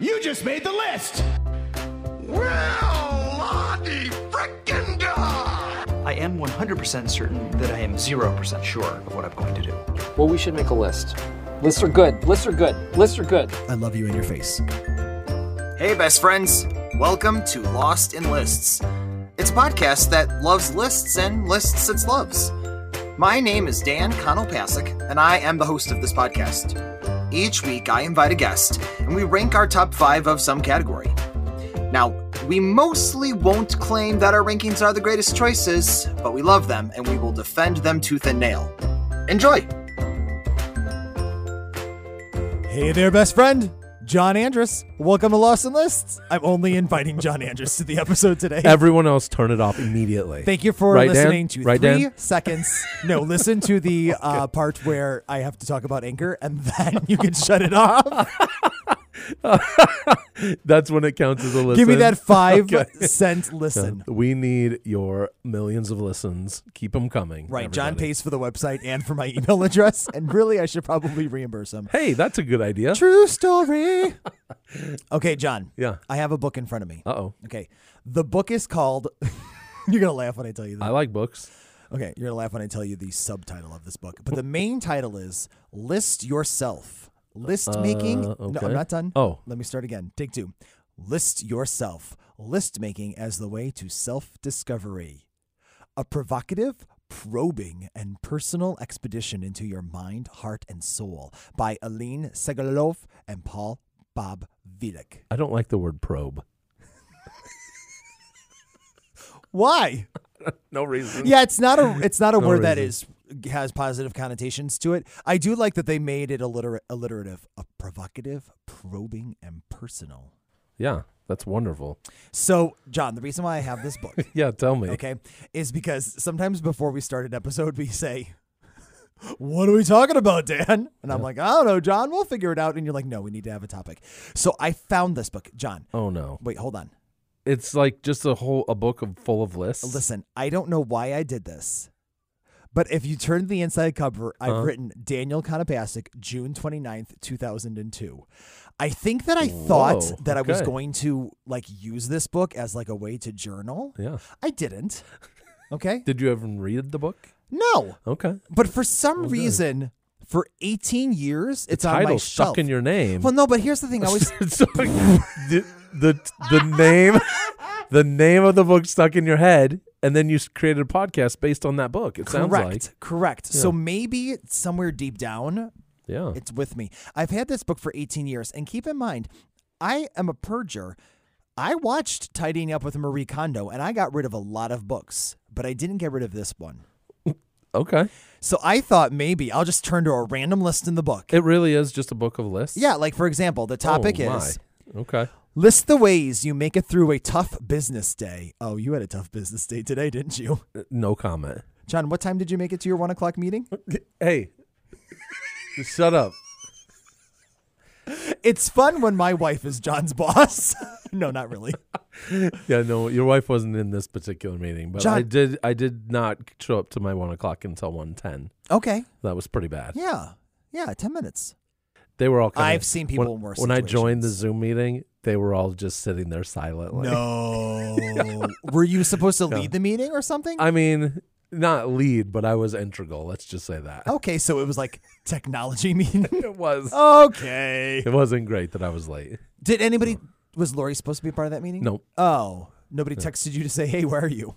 You just made the list. Well, Lottie frickin' da! I am 100% certain that I am 0% sure of what I'm going to do. Well, we should make a list. Lists are good. Lists are good. Lists are good. I love you in your face. Hey, best friends. Welcome to Lost in Lists. It's a podcast that loves lists and lists its loves. My name is Dan Connell Konopasek, and I am the host of this podcast. Each week, I invite a guest, and we rank our top five of some category. Now, we mostly won't claim that our rankings are the greatest choices, but we love them, and we will defend them tooth and nail. Enjoy! Hey there, best friend. John Andrus. Welcome to Lost and Lists. I'm only inviting John Andrus to the episode today. Everyone else turn it off immediately. Thank you for Right, Dan? listening to Right, three Dan? seconds. No, listen to the uh, part where I have to talk about Anchor, and then you can shut it off. That's when it counts as a listen. Give me that five Okay. cent listen. We need your millions of listens. Keep them coming. Right, John pays for the website and for my email address, and really, I should probably reimburse him. Hey, that's a good idea. True story. okay, John. Yeah. I have a book in front of me. Uh oh. Okay, the book is called. you're gonna laugh when I tell you this. I like books. Okay, you're gonna laugh when I tell you the subtitle of this book, but the main title is "List Yourself." List uh, making. No, okay. I'm not done. Oh. let me start again. Take two. List yourself. List making as the way to self-discovery. A provocative, probing, and personal expedition into your mind, heart, and soul by Ilene Segalove and Paul Bob Velick. I don't like the word probe. Why? No reason. Yeah, it's not a it's not a No word that reason. is has positive connotations to it. I do like that they made it alliter- alliterative, a provocative, probing, and personal. Yeah, that's wonderful. So, John, the reason why I have this book, Yeah, tell me. okay, is because sometimes before we start an episode, we say, "What are we talking about, Dan?" And I'm like, "I don't know, John. We'll figure it out." And you're like, "No, we need to have a topic." So I found this book, John. Oh no. Wait, hold on. It's like just a whole a book of full of lists. Listen, I don't know why I did this, but if you turn to the inside cover, I've Uh-huh. written Daniel Konopasek, June 29th, 2002. I think that I thought Whoa, that I was going to like use this book as like a way to journal. Yeah. I didn't. Okay? Did you ever read the book? No. Okay. But for some reason, for 18 years, it's the on my shelf. stuck in your name. Well, no, but here's the thing. I always So, the, the the name the name of the book stuck in your head and then you created a podcast based on that book it sounds correct, like correct. So maybe somewhere deep down, yeah It's with me. I've had this book for 18 years. And keep in mind, I am a purger. I watched Tidying Up with Marie Kondo and I got rid of a lot of books, but I didn't get rid of this one. okay So I thought maybe I'll just turn to a random list in the book. it really is just a book of lists yeah, like for example, the topic Oh, is. Okay list the ways you make it through a tough business day. Oh, you had a tough business day today, didn't you? Uh, no comment John, what time did you make it to your one o'clock meeting? hey shut up It's fun when my wife is John's boss. no, not really. yeah no your wife wasn't in this particular meeting but i did i did not show up to my one o'clock until 110 Okay. that was pretty bad Yeah. Yeah, 10 minutes. They were all kinda, I've seen people when, in worse when i joined the zoom meeting they were all just sitting there silently No. Were you supposed to lead the meeting or something? I mean, not lead, but I was integral. Let's just say that. okay, so it was like technology meeting. It was. okay. It wasn't great that I was late. Did anybody was Lori supposed to be a part of that meeting? No. Oh, nobody texted you to say, "Hey, where are you?"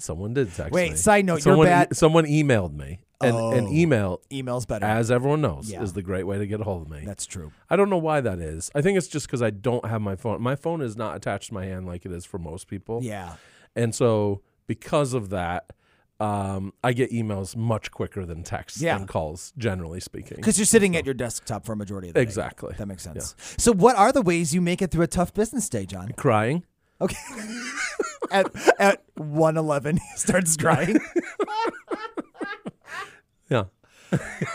Someone did text me. Wait, me. side note, you're someone, bad- Someone emailed me, and an Oh. email, Email's better. as everyone knows, Yeah. is the great way to get a hold of me. That's true. I don't know why that is. I think it's just because I don't have my phone. My phone is not attached to my hand like it is for most people. Yeah. And so because of that, um, I get emails much quicker than texts Yeah. and calls, generally speaking. Because you're sitting at your desktop for a majority of the day. Exactly. That makes sense. So, what are the ways you make it through a tough business day, John? Crying. Okay. at at one eleven, he starts crying. Yeah.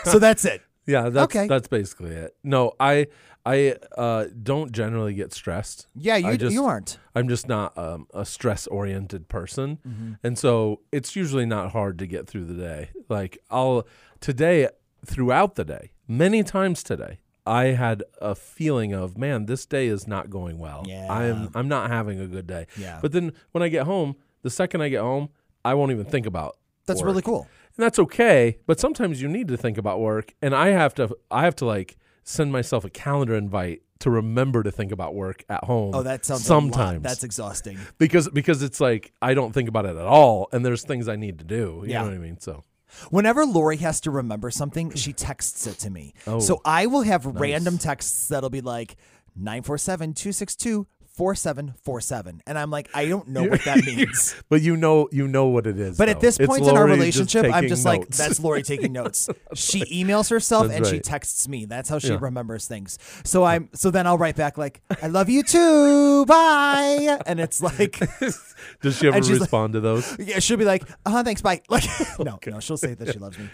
so that's it. Yeah, that's Okay. that's basically it. No, I I uh, don't generally get stressed. Yeah, you just, you aren't. I'm just not um, a stress oriented person, Mm-hmm. and so it's usually not hard to get through the day. Like I'll today throughout the day, many times today, I had a feeling of, man, this day is not going well. Yeah. I'm I'm not having a good day. Yeah. But then when I get home, the second I get home, I won't even think about That's work. really cool. And that's okay, but sometimes you need to think about work and I have to I have to like send myself a calendar invite to remember to think about work at home. Oh, that sounds sometimes That's exhausting. because because it's like I don't think about it at all and there's things I need to do. You Yeah. know what I mean? So Whenever Lori has to remember something, she texts it to me. Oh, so I will have random texts that'll be like 947 262 4747. And I'm like, I don't know what that means. But you know you know what it is. But at though. this It's point in our Lori relationship, I'm taking just like, that's Lori taking notes. she emails herself That's and she texts me. That's how she Yeah. remembers things. So I'm so then I'll write back like, I love you too. Bye. And it's like Does she ever she's like- respond to those? Yeah, she'll be like, uh huh, thanks, bye. Like, no, no, she'll say that she loves me.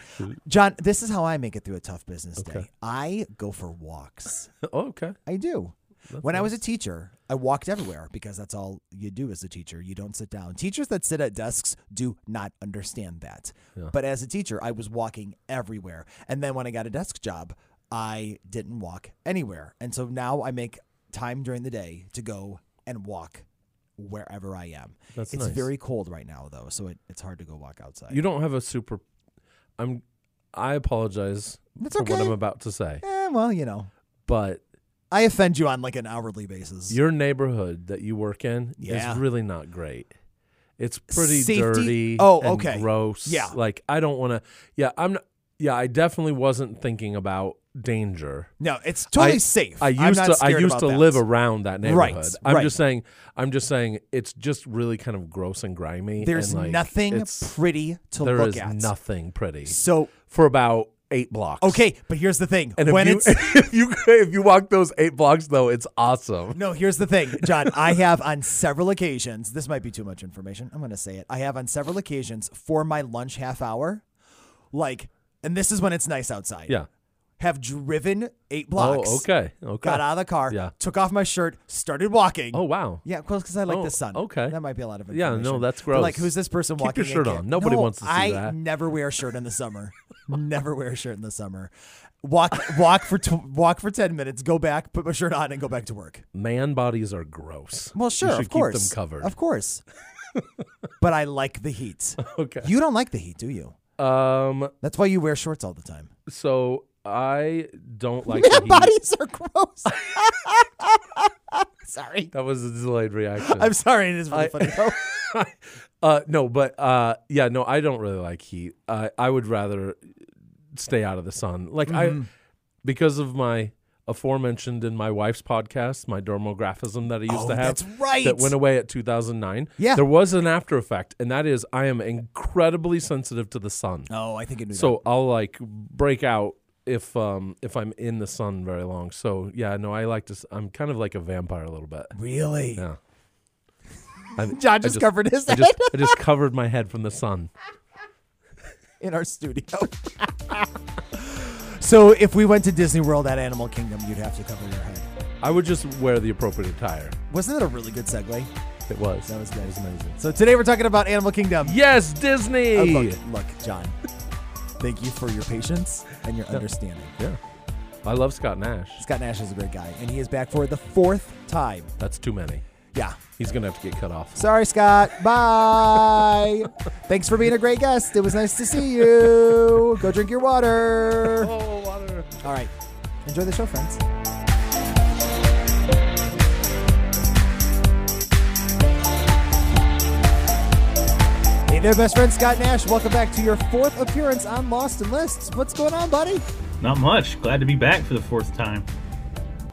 John, this is how I make it through a tough business day. I go for walks. oh, okay. I do. When I was a teacher, I walked everywhere because that's all you do as a teacher. You don't sit down. Teachers that sit at desks do not understand that. But as a teacher, I was walking everywhere. And then when I got a desk job, I didn't walk anywhere. And so now I make time during the day to go and walk wherever I am. That's it's nice. very cold right now though, so it, it's hard to go walk outside. You don't have a super. I'm. I apologize That's for what. I'm about to say, Eh, well, you know, but I offend you on like an hourly basis. your neighborhood that you work in Yeah. is really not great. It's pretty Safety- dirty. Oh, and okay. Gross. Yeah. Like I don't want to. Yeah, I'm. Not, yeah, I definitely wasn't thinking about danger. no, it's totally I- safe. I I'm used not to I scared used about to that. live around that neighborhood. Right, I'm right. just saying I'm just saying it's just really kind of gross and grimy. There's and, like, nothing it's- pretty to there look is at. nothing pretty So for about eight blocks. okay, but here's the thing: And if when you it's if you if you walk those eight blocks though, it's awesome. no, here's the thing, John. I have on several occasions. This might be too much information. I'm going to say it. I have on several occasions for my lunch half hour, like, and this is when it's nice outside. Yeah. have driven eight blocks. Oh, okay. Okay. Got out of the car. Yeah. Took off my shirt. Started walking. Oh wow. Yeah, of course, because I like Oh, the sun. okay. that might be a lot of information. Yeah, no, that's But, like, who's this person Keep walking? your shirt on. Nobody No, wants to see I that. I never wear a shirt in the summer. Never wear a shirt in the summer. Walk, walk for tw- walk for ten minutes. Go back, put my shirt on, and go back to work. Man bodies are gross. Well, sure, you should of course, keep them covered. of course. but I like the heat. Okay. You don't like the heat, do you? Um. That's why you wear shorts all the time. So I don't like the Man heat. bodies are gross. sorry. That was a delayed reaction. I'm sorry. It is really I- funny though. Uh, no, but uh, yeah, no, I don't really like heat. Uh, I would rather stay out of the sun. Like Mm-hmm. I, because of my aforementioned in my wife's podcast, my dermographism that I used Oh, to have that's right. that went away at 2009. Yeah. there was an after effect, and that is I am incredibly sensitive to the sun. Oh, I think knew So I'll like break out if um if I'm in the sun very long. So yeah, no, I like to. I'm kind of like a vampire a little bit. Really? Yeah. I, John I just covered his I head just, I just covered my head from the sun. in our studio. so if we went to Disney World at Animal Kingdom, you'd have to cover your head. I would just wear the appropriate attire. Wasn't that a really good segue? It was. That was. It was amazing. So today we're talking about Animal Kingdom. Yes, Disney. Uh, look, look, John. Thank you for your patience and your understanding. Yeah. I love Scott Nash. Scott Nash is a great guy, and he is back for the fourth time. That's too many. Yeah. He's gonna have to get cut off. Sorry, Scott. Bye. Thanks for being a great guest. It was nice to see you. Go drink your water. Oh, water. All right. Enjoy the show, friends. Hey there, best friend Scott Nash. Welcome back to your fourth appearance on Lost in Lists. What's going on, buddy? Not much. Glad to be back for the fourth time.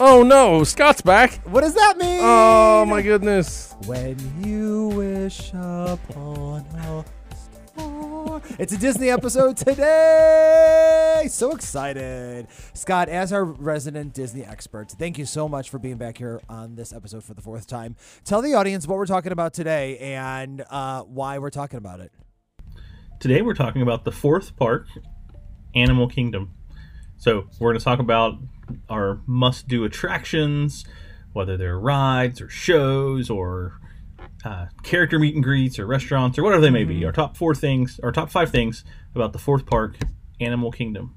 Oh no, Scott's back. What does that mean? Oh my goodness. When you wish upon a star. It's a Disney episode today. So excited. Scott, as our resident Disney expert, thank you so much for being back here on this episode for the fourth time. Tell the audience what we're talking about today and uh, why we're talking about it. Today we're talking about the fourth park, Animal Kingdom. So we're going to talk about our must-do attractions, whether they're rides or shows or uh, character meet and greets or restaurants or whatever they may be. Our top four things, our top five things about the fourth park, Animal Kingdom.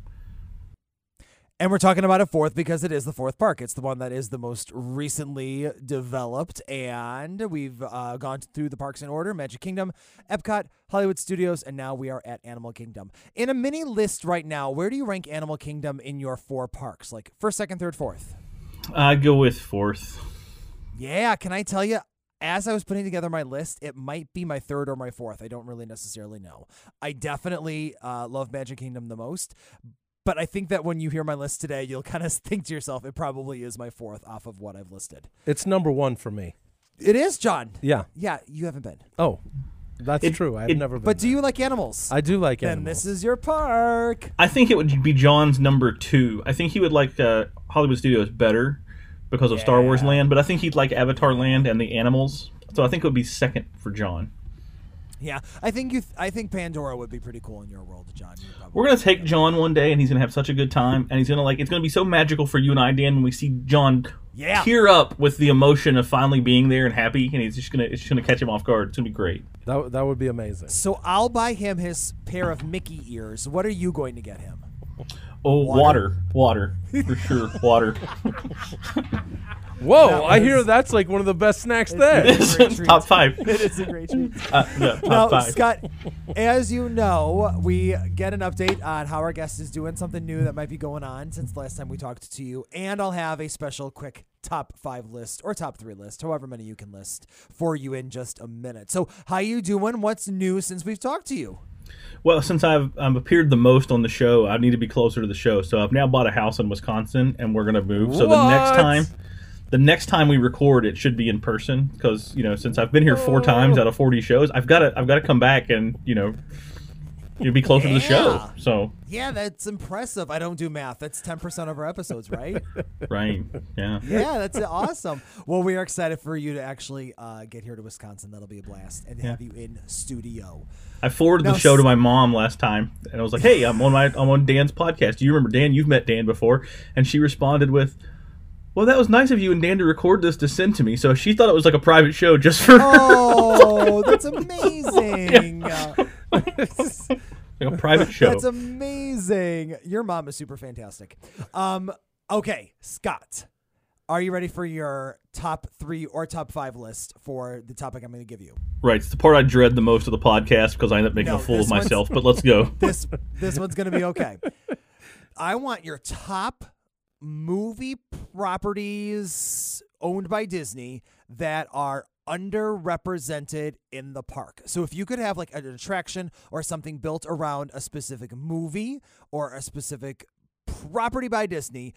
And we're talking about a fourth because it is the fourth park. It's the one that is the most recently developed. And we've uh, gone through the parks in order Magic Kingdom, Epcot, Hollywood Studios, and now we are at Animal Kingdom. In a mini list right now, where do you rank Animal Kingdom in your four parks? Like first, second, third, fourth? I'd go with fourth. Yeah, can I tell you? As I was putting together my list, it might be my third or my fourth. I don't really necessarily know. I definitely uh, love Magic Kingdom the most, but I think that when you hear my list today, you'll kind of think to yourself, it probably is my fourth off of what I've listed. It's number one for me. It is, John. Yeah. Yeah, you haven't been. Oh, that's It- true. I've it- never been. But do you like animals? I do like animals. then animals. this is your park. I think it would be John's number two. I think he would like uh, Hollywood Studios better because of Star Wars Land, but I think he'd like Avatar Land and the animals. So I think it would be second for John. Yeah, I think you. Th- I think Pandora would be pretty cool in your world, John. We're gonna take John one day, and he's gonna have such a good time, and he's gonna like. It's gonna be so magical for you and I, Dan, when we see John Yeah. tear up with the emotion of finally being there and happy, and he's just gonna. It's just gonna catch him off guard. It's gonna be great. that that would be amazing. So I'll buy him his pair of Mickey ears. What are you going to get him? Oh, water, water, for sure, water. Whoa! That I hear that's like one of the best snacks there. It's a great treat. Top five. It is a great treat. Uh, yeah, top Now, five. Scott, as you know, we get an update on how our guest is doing, something new that might be going on since the last time we talked to you, and I'll have a special quick top five list or top three list, however many you can list, for you in just a minute. So, how you doing? What's new since we've talked to you? Well, since I've um, appeared the most on the show, I need to be closer to the show. So I've now bought a house in Wisconsin, and we're gonna move. So the next What? time, the next time we record, it should be in person because you know since I've been here four times out of forty shows, I've got to I've got to come back and you know, you'd be closer to the show. So Yeah, that's impressive. I don't do math. That's 10% of our episodes, right? right, yeah. yeah, that's awesome. Well, we are excited for you to actually uh, get here to Wisconsin. That'll be a blast, and to have you in studio. I forwarded Now the show to my mom last time, and I was like, "Hey, I'm on my I'm on Dan's podcast. Do you remember Dan? You've met Dan before." And she responded with, "Well, that was nice of you and Dan to record this to send to me." So she thought it was like a private show just for Oh, that's amazing. Like a private show. That's amazing. Your mom is super fantastic. Um, okay, Scott, are you ready for your top three or top five list for the topic I'm going to give you? right, it's the part I dread the most of the podcast because I end up making No, a fool of myself. But let's go. This this one's going to be okay. I want your top movie properties owned by Disney that are underrepresented in the park. So if you could have like an attraction or something built around a specific movie or a specific property by Disney,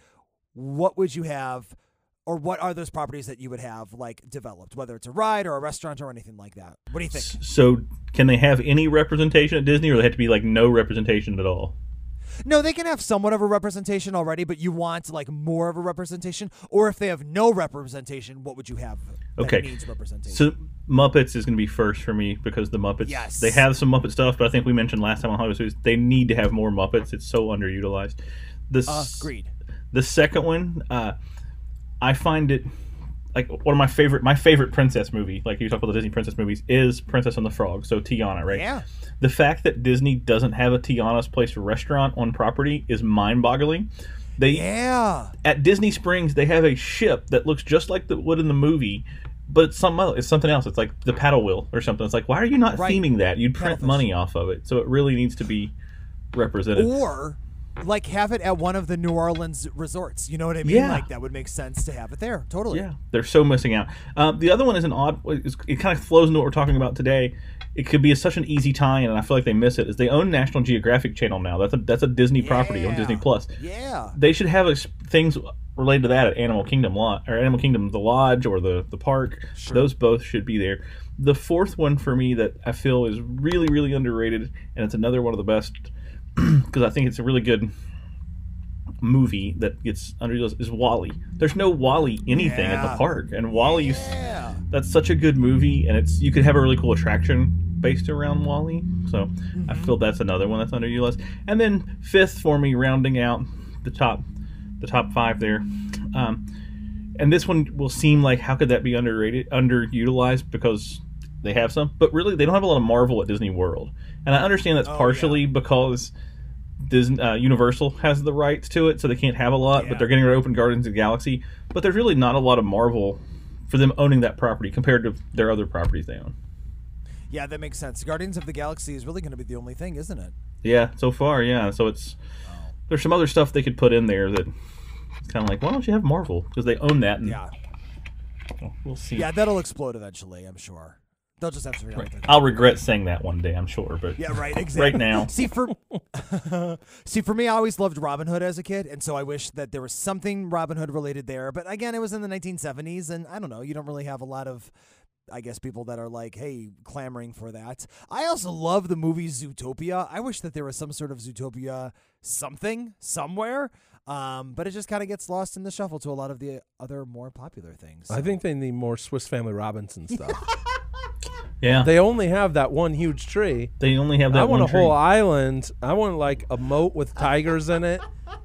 what would you have or what are those properties that you would have like developed, whether it's a ride or a restaurant or anything like that? What do you think? So, can they have any representation at Disney, or they have to be like no representation at all? No, they can have somewhat of a representation already, but you want like more of a representation. Or if they have no representation, what would you have? That Okay. needs representation. So Muppets is going to be first for me because the Muppets Yes. they have some Muppet stuff, but I think we mentioned last time on Hollywood Studios they need to have more Muppets. It's so underutilized. The s- Agreed. the second one, uh, I find it like one of my favorite my favorite princess movie. Like you talk about the Disney princess movies, is Princess and the Frog. So Tiana, right? Yeah. The fact that Disney doesn't have a Tiana's Place restaurant on property is mind-boggling. They Yeah. at Disney Springs they have a ship that looks just like the wood in the movie, but it's some other- it's something else. It's like the paddle wheel or something. It's like why are you not Right. theming that? You'd print money off of it, so it really needs to be represented. Or like have it at one of the New Orleans resorts. You know what I mean? Yeah. Like that would make sense to have it there. Totally. Yeah, they're so missing out. Uh, the other one is an odd. It kind of flows into what we're talking about today. It could be such an easy tie-in, and I feel like they miss it. Is they own National Geographic Channel now? That's a that's a Disney property on Disney Plus. Yeah. They should have ex- things related to that at Animal Kingdom Lodge or Animal Kingdom the Lodge or the the park. Those both should be there. The fourth one for me that I feel is really really underrated, and it's another one of the best because I think it's a really good movie that gets underutilized is WALL-E. There's no WALL-E anything at the park, and WALL-E's Yeah. that's such a good movie, and it's you could have a really cool attraction based around WALL-E. So I feel that's another one that's underutilized. And then fifth for me, rounding out the top the top five there. Um, and this one will seem like how could that be underrated, underutilized because they have some, but really they don't have a lot of Marvel at Disney World. And I understand that's Oh, partially because Disney, uh, Universal has the rights to it, so they can't have a lot. Yeah. But they're getting rid of open Guardians of the Galaxy. But there's really not a lot of Marvel for them owning that property compared to their other properties they own. Yeah, that makes sense. Guardians of the Galaxy is really going to be the only thing, isn't it? Yeah, so far, yeah. So it's there's some other stuff they could put in there that it's kind of like, why don't you have Marvel? Because they own that. And Yeah. we'll see. Yeah, that'll explode eventually, I'm sure. They'll just have to figure out what I'll regret saying that one day, I'm sure. But Yeah, right. Exactly. right now, See for see for me, I always loved Robin Hood as a kid, and so I wish that there was something Robin Hood related there. But again, it was in the 1970s, and I don't know. You don't really have a lot of, I guess, people that are like, hey, clamoring for that. I also love the movie Zootopia. I wish that there was some sort of Zootopia something somewhere. Um, but it just kind of gets lost in the shuffle to a lot of the other more popular things. I think they need more Swiss Family Robinson stuff. yeah, they, they only have that one huge tree. They only have that one. I want one a whole tree. island. I want like a moat with tigers in it,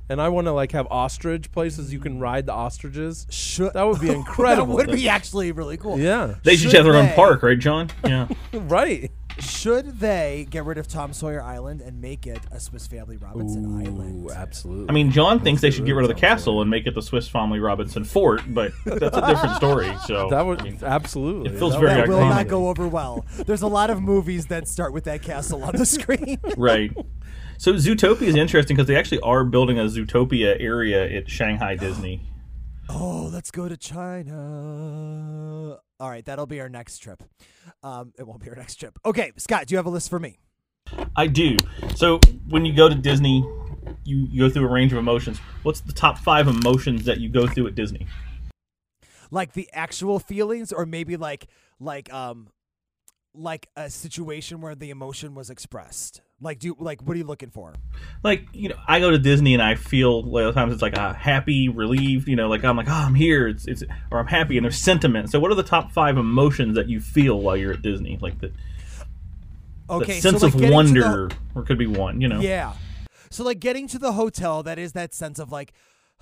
and I want to like have ostrich places you can ride the ostriches. should That would be incredible. that would be actually really cool. Yeah, They should Should have their own they- park, right, John? Yeah. right. Should they get rid of Tom Sawyer Island and make it a Swiss Family Robinson Island? Absolutely. I mean, John thinks they should get rid of the castle and make it the Swiss Family Robinson Fort, but that's a different story. So that would I mean, absolutely. it feels That very that will not go over well. There's a lot of movies that start with that castle on the screen. right. So Zootopia is interesting because they actually are building a Zootopia area at Shanghai Disney. oh, let's go to China. All right, that'll be our next trip. Um, it won't be our next trip. Okay, Scott, do you have a list for me? I do. So when you go to Disney, you, you go through a range of emotions. What's the top five emotions that you go through at Disney? Like the actual feelings, or maybe like like um like a situation where the emotion was expressed. Like do like what are you looking for? like you know i go to disney and i feel a lot of times it's like a happy relieved you know like i'm like oh i'm here it's, it's or i'm happy and there's sentiment so what are the top five emotions that you feel while you're at disney like the, the Okay, sense so like of to the- wonder or could be one you know Yeah. So like getting to the hotel, that is that sense of like,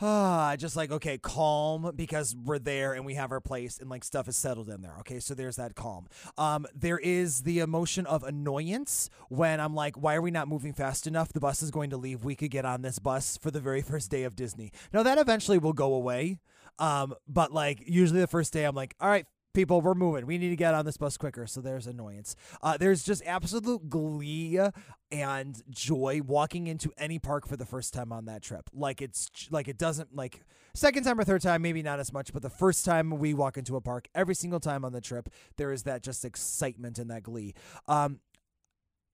ah, just like okay, calm because we're there and we have our place and like stuff is settled in there. Okay, so there's that calm. Um, there is the emotion of annoyance when I'm like, why are we not moving fast enough? The bus is going to leave. We could get on this bus for the very first day of Disney. Now that eventually will go away. Um, but like usually the first day, I'm like, all right. People, we're moving. We need to get on this bus quicker. So there's annoyance. Uh, there's just absolute glee and joy walking into any park for the first time on that trip. Like it's like it doesn't like second time or third time maybe not as much, but the first time we walk into a park, every single time on the trip, there is that just excitement and that glee. Um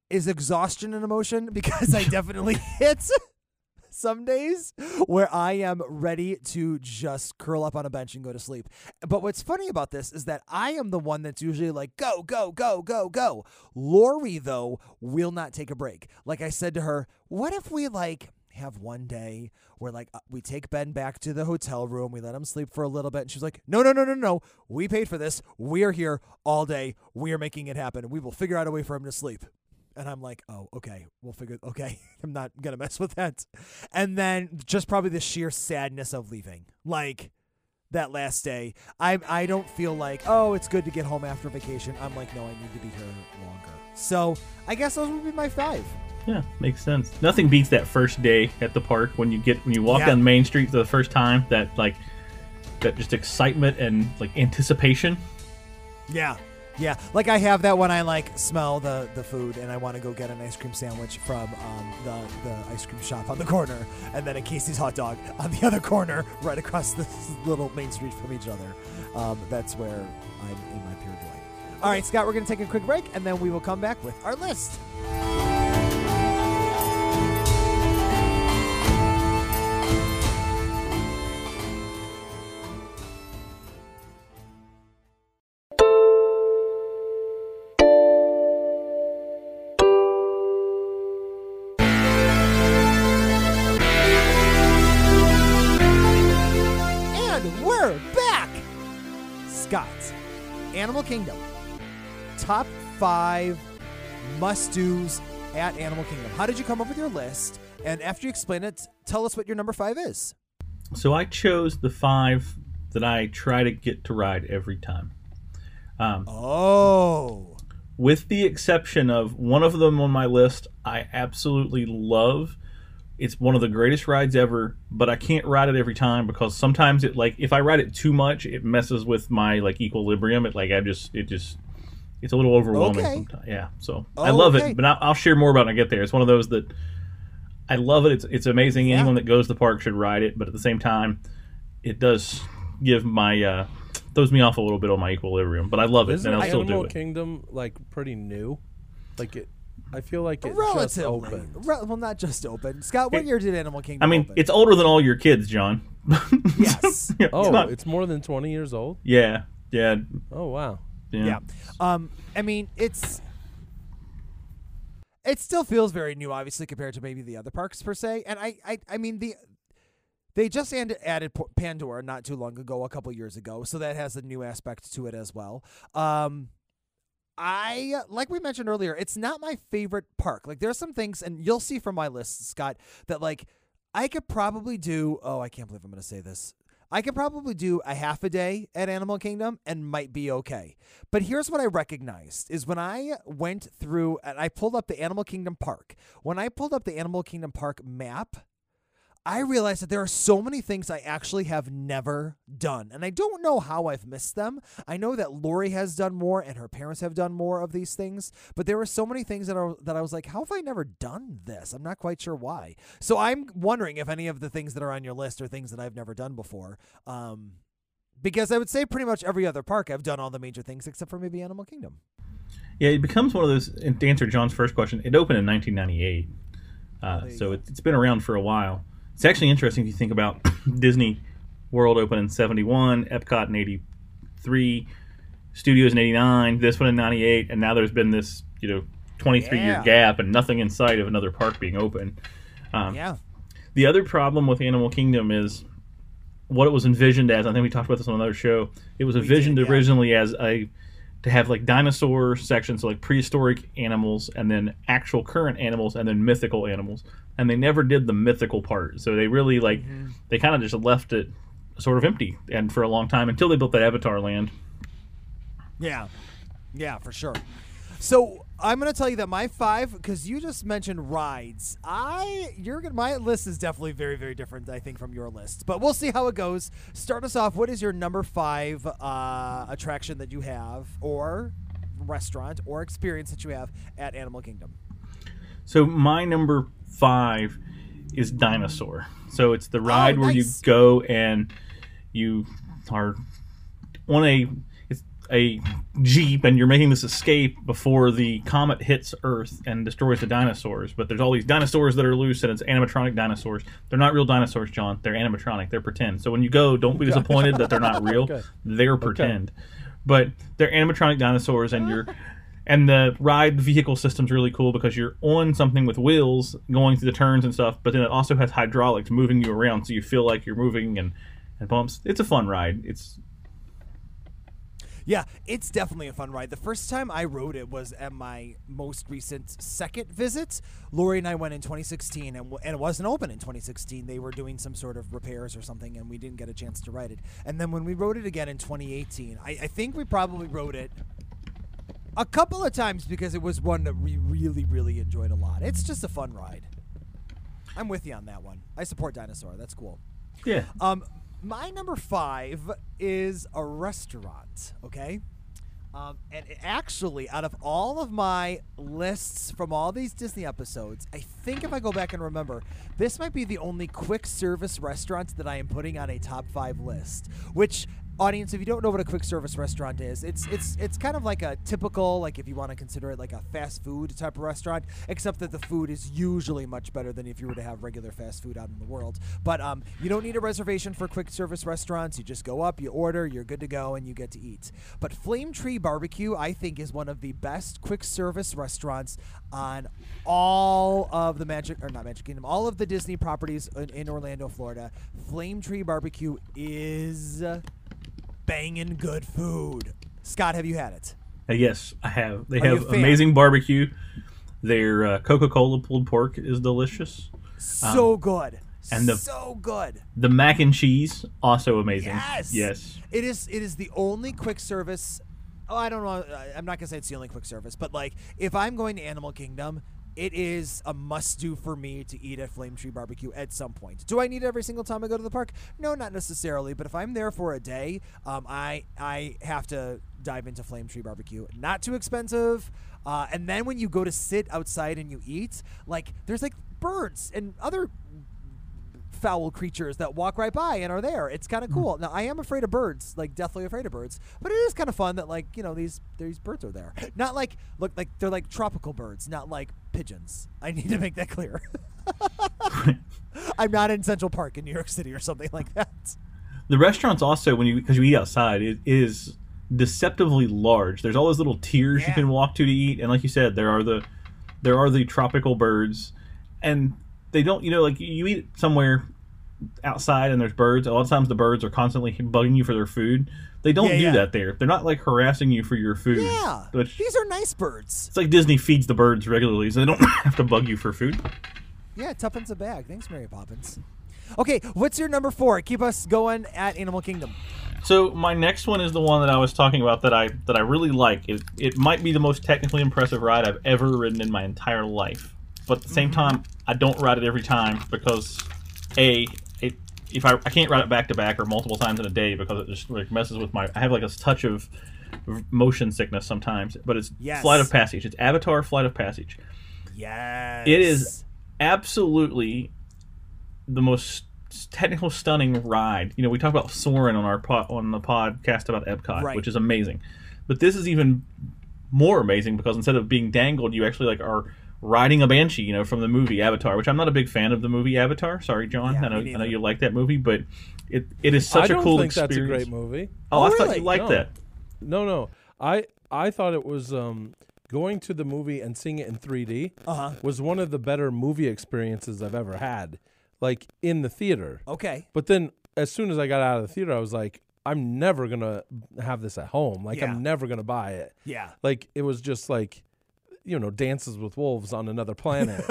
is exhaustion an emotion because I definitely hit some days where I am ready to just curl up on a bench and go to sleep. But what's funny about this is that I am the one that's usually like, go, go, go, go, go. Lori, though, will not take a break. Like I said to her, what if we like have one day where like uh, we take Ben back to the hotel room, we let him sleep for a little bit, and she's like, no, no, no, no, no. We paid for this. We are here all day. We are making it happen. We will figure out a way for him to sleep. And I'm like, oh, okay, we'll figure. Okay, I'm not gonna mess with that. And then just probably the sheer sadness of leaving, like that last day. I I don't feel like, oh, it's good to get home after vacation. I'm like, no, I need to be here longer. So I guess those would be my five. yeah makes sense nothing beats that first day at the park when you get when you walk Yeah. down main street for the first time that like that just excitement and like anticipation Yeah. Yeah, like I have that when I like smell the, the food and I want to go get an ice cream sandwich from um, the the ice cream shop on the corner, and then a Casey's hot dog on the other corner, right across this little main street from each other. Um, that's where I'm in my pure joy. All right, Scott, we're gonna take a quick break and then we will come back with our list. Top five must do's at Animal Kingdom. How did you come up with your list? And after you explain it, tell us what your number five is. so i chose the five that i try to get to ride every time um, Oh. with the exception of one of them on my list I absolutely love, It's one of the greatest rides ever, but I can't ride it every time because sometimes it like if I ride it too much, it messes with my like equilibrium. It like I just it just it's a little overwhelming Okay. sometimes. Yeah, so I love Okay. it, but I'll, I'll share more about it when I get there. It's one of those that I love it. It's it's amazing. Yeah. Anyone that goes to the park should ride it, but at the same time, it does give my uh, throws me off a little bit on my equilibrium. But I love it, Isn't and I'll still Animal do it. Kingdom like pretty new? Like it, I feel like it just Relatively. opened. Re- well, not just open. Scott, what It- year did Animal Kingdom I mean, open? it's older than all your kids, John. Yes. Yeah, Oh, it's not- it's more than twenty years old. yeah, yeah, Oh wow. Yeah. yeah. Um, I mean, it's it still feels very new, obviously, compared to maybe the other parks per se. And I, I, I mean the they just added, Pandora not too long ago, a couple years ago, so that has a new aspect to it as well. Um, I like we mentioned earlier, it's not my favorite park. Like there's some things, and you'll see from my list, Scott, that like I could probably do. Oh, I can't believe I'm going to say this. I could probably do a half a day at Animal Kingdom and might be okay. But here's what I recognized is when I went through and I pulled up the Animal Kingdom Park. When I pulled up the Animal Kingdom Park map, I realized that there are so many things I actually have never done. And I don't know how I've missed them. I know that Lori has done more and her parents have done more of these things, but there were so many things that are that I was like, how have I never done this? I'm not quite sure why. So I'm wondering if any of the things that are on your list are things that I've never done before. Um because I would say pretty much every other park I've done all the major things except for maybe Animal Kingdom. Yeah, it becomes one of those. And to answer John's first question, it opened in 1998, uh, so it, it's been around for a while. It's actually interesting if you think about Disney World opened in 71, Epcot in 83, Studios in 89, this one in 98, and now there's been this you know 23 year gap and nothing in sight of another park being open. Um, Yeah. The other problem with Animal Kingdom is what it was envisioned as. I think we talked about this on another show. It was envisioned did, yeah. originally as a to have like dinosaur sections, so like prehistoric animals, and then actual current animals, and then mythical animals. And they never did the mythical part. So they really like Mm-hmm. they kind of just left it sort of empty and for a long time until they built that Avatar land. Yeah, yeah, for sure. So I'm gonna tell you that my five, because you just mentioned rides. I you're gonna my list is definitely very very different. I think from your list, but we'll see how it goes. Start us off. What is your number five uh, attraction that you have, or restaurant, or experience that you have at Animal Kingdom? So my number five is Dinosaur. So it's the ride where you go and you are on a a jeep and you're making this escape before the comet hits Earth and destroys the dinosaurs. But there's all these dinosaurs that are loose and it's animatronic dinosaurs. They're not real dinosaurs, John. They're animatronic. They're pretend. So when you go, don't be disappointed that they're not real. Okay. They're pretend. But they're animatronic dinosaurs and you're and the ride vehicle system's really cool because you're on something with wheels going through the turns and stuff, but then it also has hydraulics moving you around so you feel like you're moving and, and bumps. It's a fun ride. It's Yeah, it's definitely a fun ride. The first time I rode it was at my most recent second visit. Lori and I went in 2016, and, w- and it wasn't open in 2016. They were doing some sort of repairs or something, and we didn't get a chance to ride it. And then when we rode it again in 2018, I, I think we probably rode it a couple of times because it was one that we really, really enjoyed a lot. It's just a fun ride. I'm with you on that one. I support Dinosaur. That's cool. yeah. Um, my number five is a restaurant. Okay. Um, and actually, out of all of my lists from all these Disney episodes, I think if I go back and remember, this might be the only quick service restaurant that I am putting on a top five list. Which, audience, if you don't know what a quick service restaurant is, it's it's it's kind of like a typical, like if you want to consider it like a fast food type of restaurant, except that the food is usually much better than if you were to have regular fast food out in the world. But um, you don't need a reservation for quick service restaurants. You just go up, you order, you're good to go, and you get to eat. But Flame Tree Barbecue, I think, is one of the best quick service restaurants on all of the Magic or not Magic Kingdom, all of the Disney properties in, in Orlando, Florida. Flame Tree Barbecue is banging good food. Scott, have you had it? Uh, yes, I have. They Are have amazing barbecue. Their uh, Coca-Cola pulled pork is delicious. So good. Um, and the- so good. The mac and cheese also amazing. Yes. Yes. It is. It is the only quick service. Oh, I don't know. I'm not gonna say it's the only quick service, but like if I'm going to Animal Kingdom, it is a must do for me to eat at Flame Tree Barbecue at some point. Do I need it every single time I go to the park? No, not necessarily. But if I'm there for a day, um, I I have to dive into Flame Tree Barbecue. Not too expensive. Uh, and then when you go to sit outside and you eat, like there's like birds and other fowl creatures that walk right by and are there. It's kind of hmm. cool. Now I am afraid of birds, like deathly afraid of birds, but it is kind of fun that like you know these these birds are there. Not like look like they're like tropical birds, not like pigeons. I need to make that clear. I'm not in Central Park in New York City or something like that. The restaurants also, when you because you eat outside, it is deceptively large. There's all those little tiers you can walk to to eat, and like you said, there are the there are the tropical birds, and they don't. You know, like you eat somewhere outside and there's birds. A lot of times the birds are constantly bugging you for their food. They don't Yeah, do yeah. that there. They're not like harassing you for your food. Yeah, Which these are nice birds. it's like Disney feeds the birds regularly, so they don't have to bug you for food. Yeah, tuppence a bag. Thanks, Mary Poppins. Okay, what's your number four? Keep us going at Animal Kingdom. So my next one is the one that I was talking about that I that I really like. It it might be the most technically impressive ride I've ever ridden in my entire life. But at the same mm-hmm. time, I don't ride it every time because a it if I I can't ride it back to back or multiple times in a day because it just like messes with my I have like a touch of motion sickness sometimes. But it's Yes. Flight of Passage. It's Avatar Flight of Passage. Yes, It is absolutely the most technical stunning ride. You know, we talk about Soarin' on our pod, on the podcast about Epcot, Right. which is amazing. But this is even more amazing because instead of being dangled, you actually like are riding a banshee, you know, from the movie Avatar, which I'm not a big fan of the movie Avatar. Sorry, John. Yeah, I know I know you like that movie, but it it is such I don't a cool think experience. that's a great movie. Oh, Oh, I thought you liked No. that. No, no. I I thought it was um, going to the movie and seeing it in 3D Uh-huh. was one of the better movie experiences I've ever had, like in the theater. Okay. But then as soon as I got out of the theater, I was like, I'm never gonna have this at home. Like Yeah. I'm never gonna buy it. Yeah. Like it was just like, you know, dances with wolves on another planet.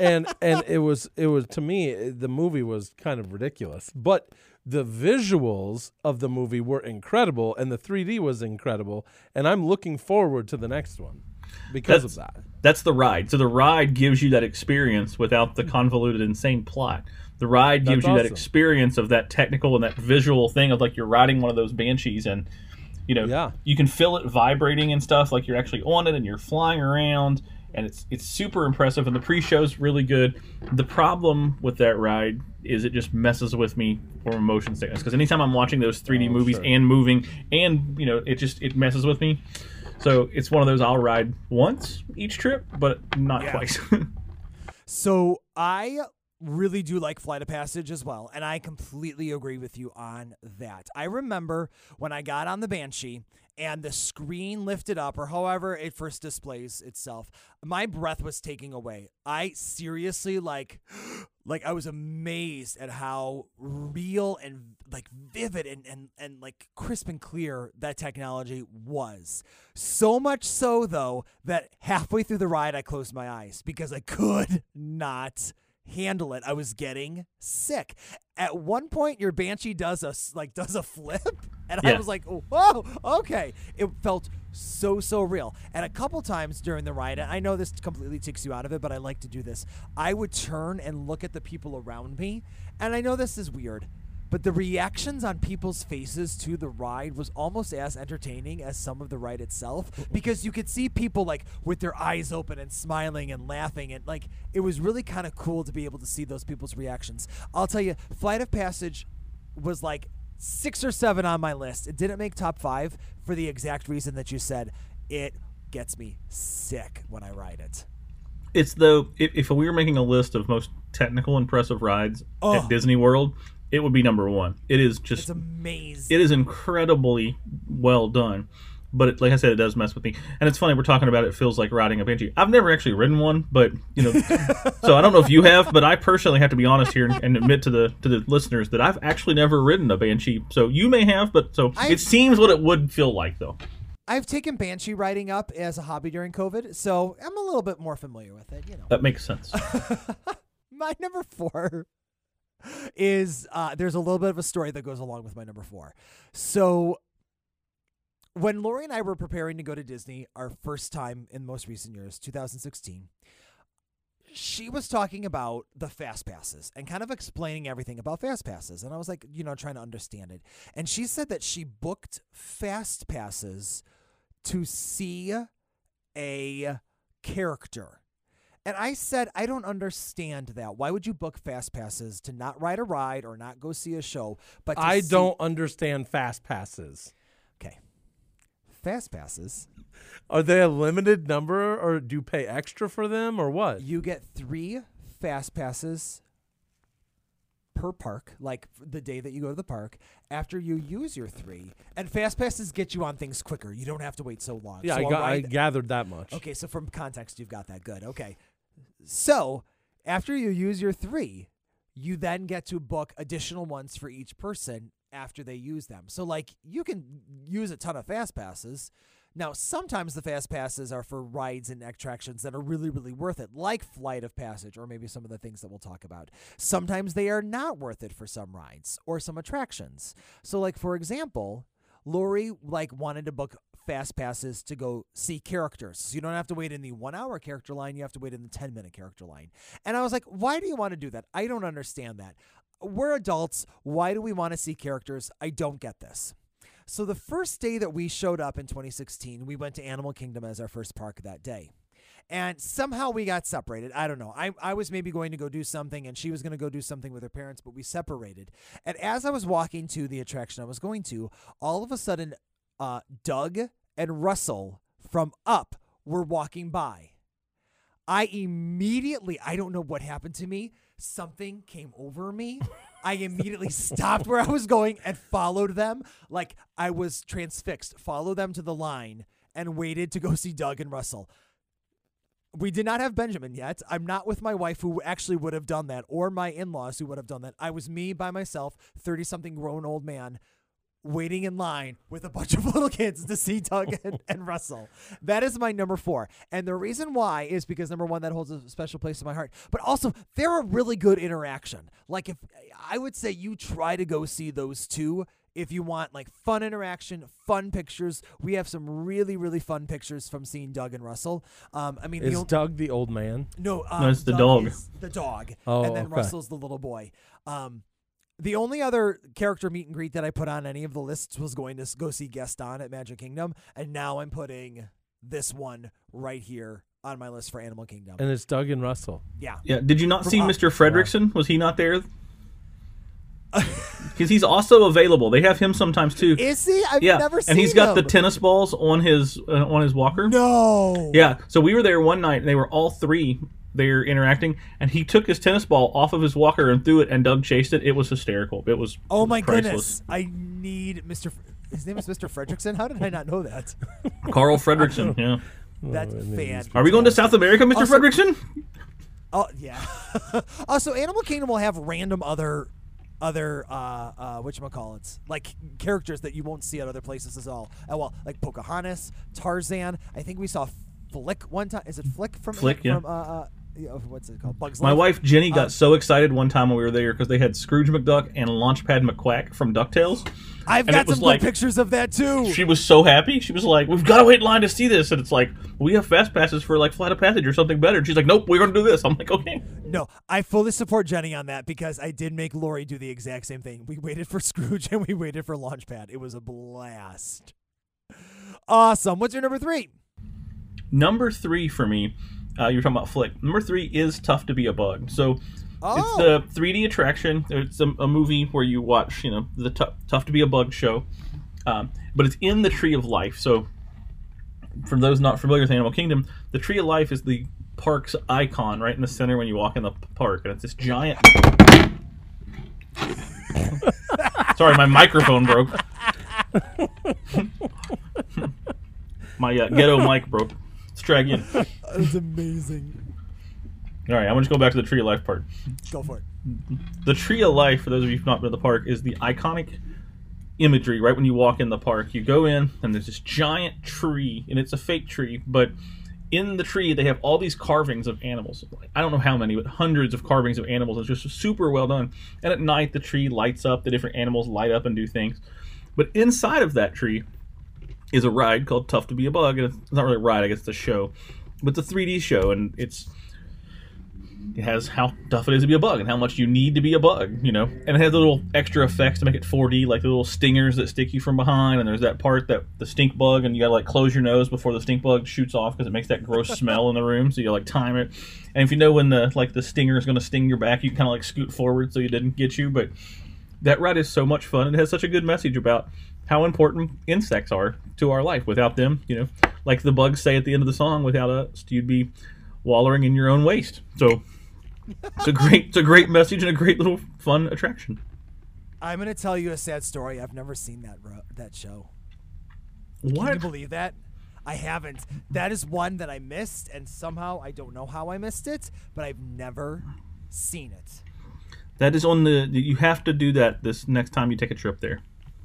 and and it was it was to me the movie was kind of ridiculous, but the visuals of the movie were incredible, and the 3D was incredible, and I'm looking forward to the next one because of that. That's the ride. So the ride gives you that experience without the convoluted, insane plot. The ride gives That's you that experience of that technical and that visual thing of like you're riding one of those banshees and you know Yeah. you can feel it vibrating and stuff like you're actually on it and you're flying around and it's it's super impressive and the pre-show's really good. The problem with that ride is it just messes with me for motion sickness because anytime I'm watching those 3D Oh, movies sure. and moving and you know it just it messes with me. So it's one of those I'll ride once each trip, but not Yeah. twice. So I really do like Flight of Passage as well, and I completely agree with you on that. I remember when I got on the Banshee and the screen lifted up, or however it first displays itself, my breath was taking away. I seriously like, like I was amazed at how real and like vivid and and and like crisp and clear that technology was. So much so though that halfway through the ride I closed my eyes because I could not handle it. I was getting sick. At one point your banshee does a like does a flip and I was like, "Whoa, okay." It felt so so real. And a couple times during the ride, and I know this completely takes you out of it, but I like to do this. I would turn and look at the people around me, and I know this is weird, but the reactions on people's faces to the ride was almost as entertaining as some of the ride itself because you could see people like with their eyes open and smiling and laughing and like it was really kind of cool to be able to see those people's reactions. I'll tell you, Flight of Passage was like six or seven on my list. It didn't make top five for the exact reason that you said. It gets me sick when I ride it. it's though if, if we were making a list of most technical impressive rides Oh. at Disney World, it would be number one. It is It's just amazing. it is incredibly well done. But it, like I said, it does mess with me. And it's funny we're talking about it feels like riding a banshee. I've never actually ridden one, but you know, so I don't know if you have, but I personally have to be honest here and, and admit to the to the listeners that I've actually never ridden a banshee. So you may have, but so I've- it seems what it would feel like though. I've taken banshee riding up as a hobby during COVID, so I'm a little bit more familiar with it. You know, That makes sense. my number four is uh, there's a little bit of a story that goes along with my number four. So when Lori and I were preparing to go to Disney, our first time in most recent years, 2016, she was talking about the fast passes and kind of explaining everything about fast passes. And i was like you know trying to understand it. And she said that she booked fast passes to see a character and i said i don't understand that why would you book fast passes to not ride a ride or not go see a show but I see- don't understand fast passes. okay fast passes Are they a limited number, or do you pay extra for them, or what? You get three fast passes per park, like the day that you go to the park. After you use your three, and fast passes get you on things quicker. You don't have to wait so long. Yeah, So I, got, I gathered that much. Okay, so from context, you've got that good. Okay, so after you use your three, you then get to book additional ones for each person after they use them. So like you can use a ton of fast passes. Now, sometimes the fast passes are for rides and attractions that are really, really worth it, like Flight of Passage, or maybe some of the things that we'll talk about. Sometimes they are not worth it for some rides or some attractions. So, like for example, Lori like wanted to book fast passes to go see characters. So you don't have to wait in the one hour character line, you have to wait in the 10 minute character line. And I was like, why do you want to do that? I don't understand that. We're adults. Why do we want to see characters? I don't get this. So the first day that we showed up in 2016, we went to Animal Kingdom as our first park that day. And somehow we got separated. I don't know. I, I was maybe going to go do something and she was going to go do something with her parents, but we separated. And as I was walking to the attraction I was going to, all of a sudden, uh, Doug and Russell from Up were walking by. I immediately, I don't know what happened to me. Something came over me. I immediately stopped where I was going and followed them like I was transfixed. Follow them to the line and waited to go see Doug and Russell. We did not have Benjamin yet. I'm not with my wife, who actually would have done that, or my in laws, who would have done that. I was me by myself, 30 something grown old man, waiting in line with a bunch of little kids to see Doug and, and Russell. That is my number four. And the reason why is because number one, that holds a special place in my heart. But also, they're a really good interaction. Like if I would say you try to go see those two if you want like fun interaction, fun pictures. We have some really, really fun pictures from seeing Doug and Russell. Um, I mean, the Is only- Doug the old man? no, um, No, it's the Doug dog. is The dog. Oh, and then okay. Russell's the little boy. Um, the only other character meet and greet that I put on any of the lists was going to go see Gaston at Magic Kingdom, and now I'm putting this one right here on my list for Animal Kingdom. And it's Doug and Russell. yeah. Yeah. Did you not From see Up. Mr. Fredricksen? Was he not there? Because he's also available. They have him sometimes too. Is he? I've yeah, never seen him. and he's got him. the tennis balls on his uh, on his walker. No. Yeah, so we were there one night, and they were all three there interacting, and he took his tennis ball off of his walker and threw it, and Doug chased it. It was hysterical. It was Oh my priceless. goodness! I need Mr. F- His name is Mr. Fredricksen. How did I not know that? Carl Fredricksen. Yeah. That's fan. Are we going to South America, Mr. Also- Fredricksen? Oh yeah. also, Animal Kingdom will have random other, other uh, uh, which call it like characters that you won't see at other places as all. Uh, well, like Pocahontas, Tarzan. I think we saw Flick one time. Is it Flick from Flick, yeah. From uh, uh, what's it called? Bugs My Life. wife Jenny got Uh, so excited one time when we were there because they had Scrooge McDuck and Launchpad McQuack from DuckTales. I've and got some like- pictures of that too. She was so happy. She was like, "We've got to wait in line to see this." And it's like, "We have fast passes for like Flight of Passage or something better." And she's like, "Nope, we're going to do this." I'm like, "Okay." No, I fully support Jenny on that because I did make Lori do the exact same thing. We waited for Scrooge and we waited for Launchpad. It was a blast. Awesome. What's your number three? Number three for me, uh, you're talking about Flick. Number three is Tough to Be a Bug. So it's Oh. the 3D attraction. It's a, a movie where you watch, you know, the Tough, Tough to Be a Bug show, um, but it's in the Tree of Life. So for those not familiar with Animal Kingdom, the Tree of Life is the park's icon right in the center when you walk in the park, and it's this giant. Sorry, my microphone broke. my uh, ghetto mic broke. Let's try again. That's amazing. All right, I'm gonna just go back to the Tree of Life part. Go for it. The Tree of Life, for those of you who've not been to the park, is the iconic imagery right when you walk in the park. You go in, and there's this giant tree, and it's a fake tree, but in the tree they have all these carvings of animals. I don't know how many, but hundreds of carvings of animals. It's just super well done. And at night, the tree lights up. The different animals light up and do things. But inside of that tree is a ride called Tough to Be a Bug, and it's not really a ride, I guess it's a show, but it's a 3D show, and it's it has how tough it is to be a bug and how much you need to be a bug, you know. And it has little extra effects to make it 4D, like the little stingers that stick you from behind. And there's that part that the stink bug, and you gotta like close your nose before the stink bug shoots off because it makes that gross smell in the room. So you like time it. And if you know when the like the stinger is gonna sting your back, you kind of like scoot forward so you didn't get you. But that ride is so much fun. It has such a good message about how important insects are to our life. Without them, you know, like the bugs say at the end of the song, without us, you'd be wallowing in your own waste. So it's a great, it's a great message and a great little fun attraction. I'm gonna tell you a sad story. I've never seen that ro- that show. Can you What? believe that? I haven't. That is one that I missed, and somehow I don't know how I missed it, but I've never seen it. That is on the. You have to do that this next time you take a trip there.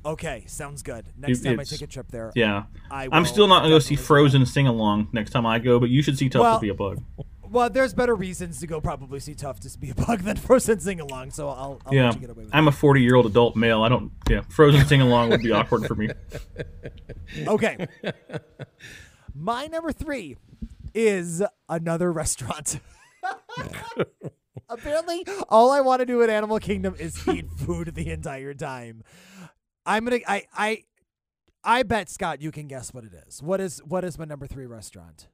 Okay, sounds good. Next time I take a trip there, Yeah, I I'm still not gonna go see. Frozen sing along next time I go, but you should see Tough Well- to Be a Bug. Well, there's better reasons to go probably see Tough to be a bug than Frozen sing along, so I'll, I'll Yeah, let you get away with I'm a 40 year old adult male. I don't. Yeah, Frozen sing along would be awkward for me. Okay. My number three is another restaurant. Apparently, all I want to do at Animal Kingdom is eat food the entire time. I'm gonna. I. I. I bet Scott, you can guess what it is. What is what is my number three restaurant?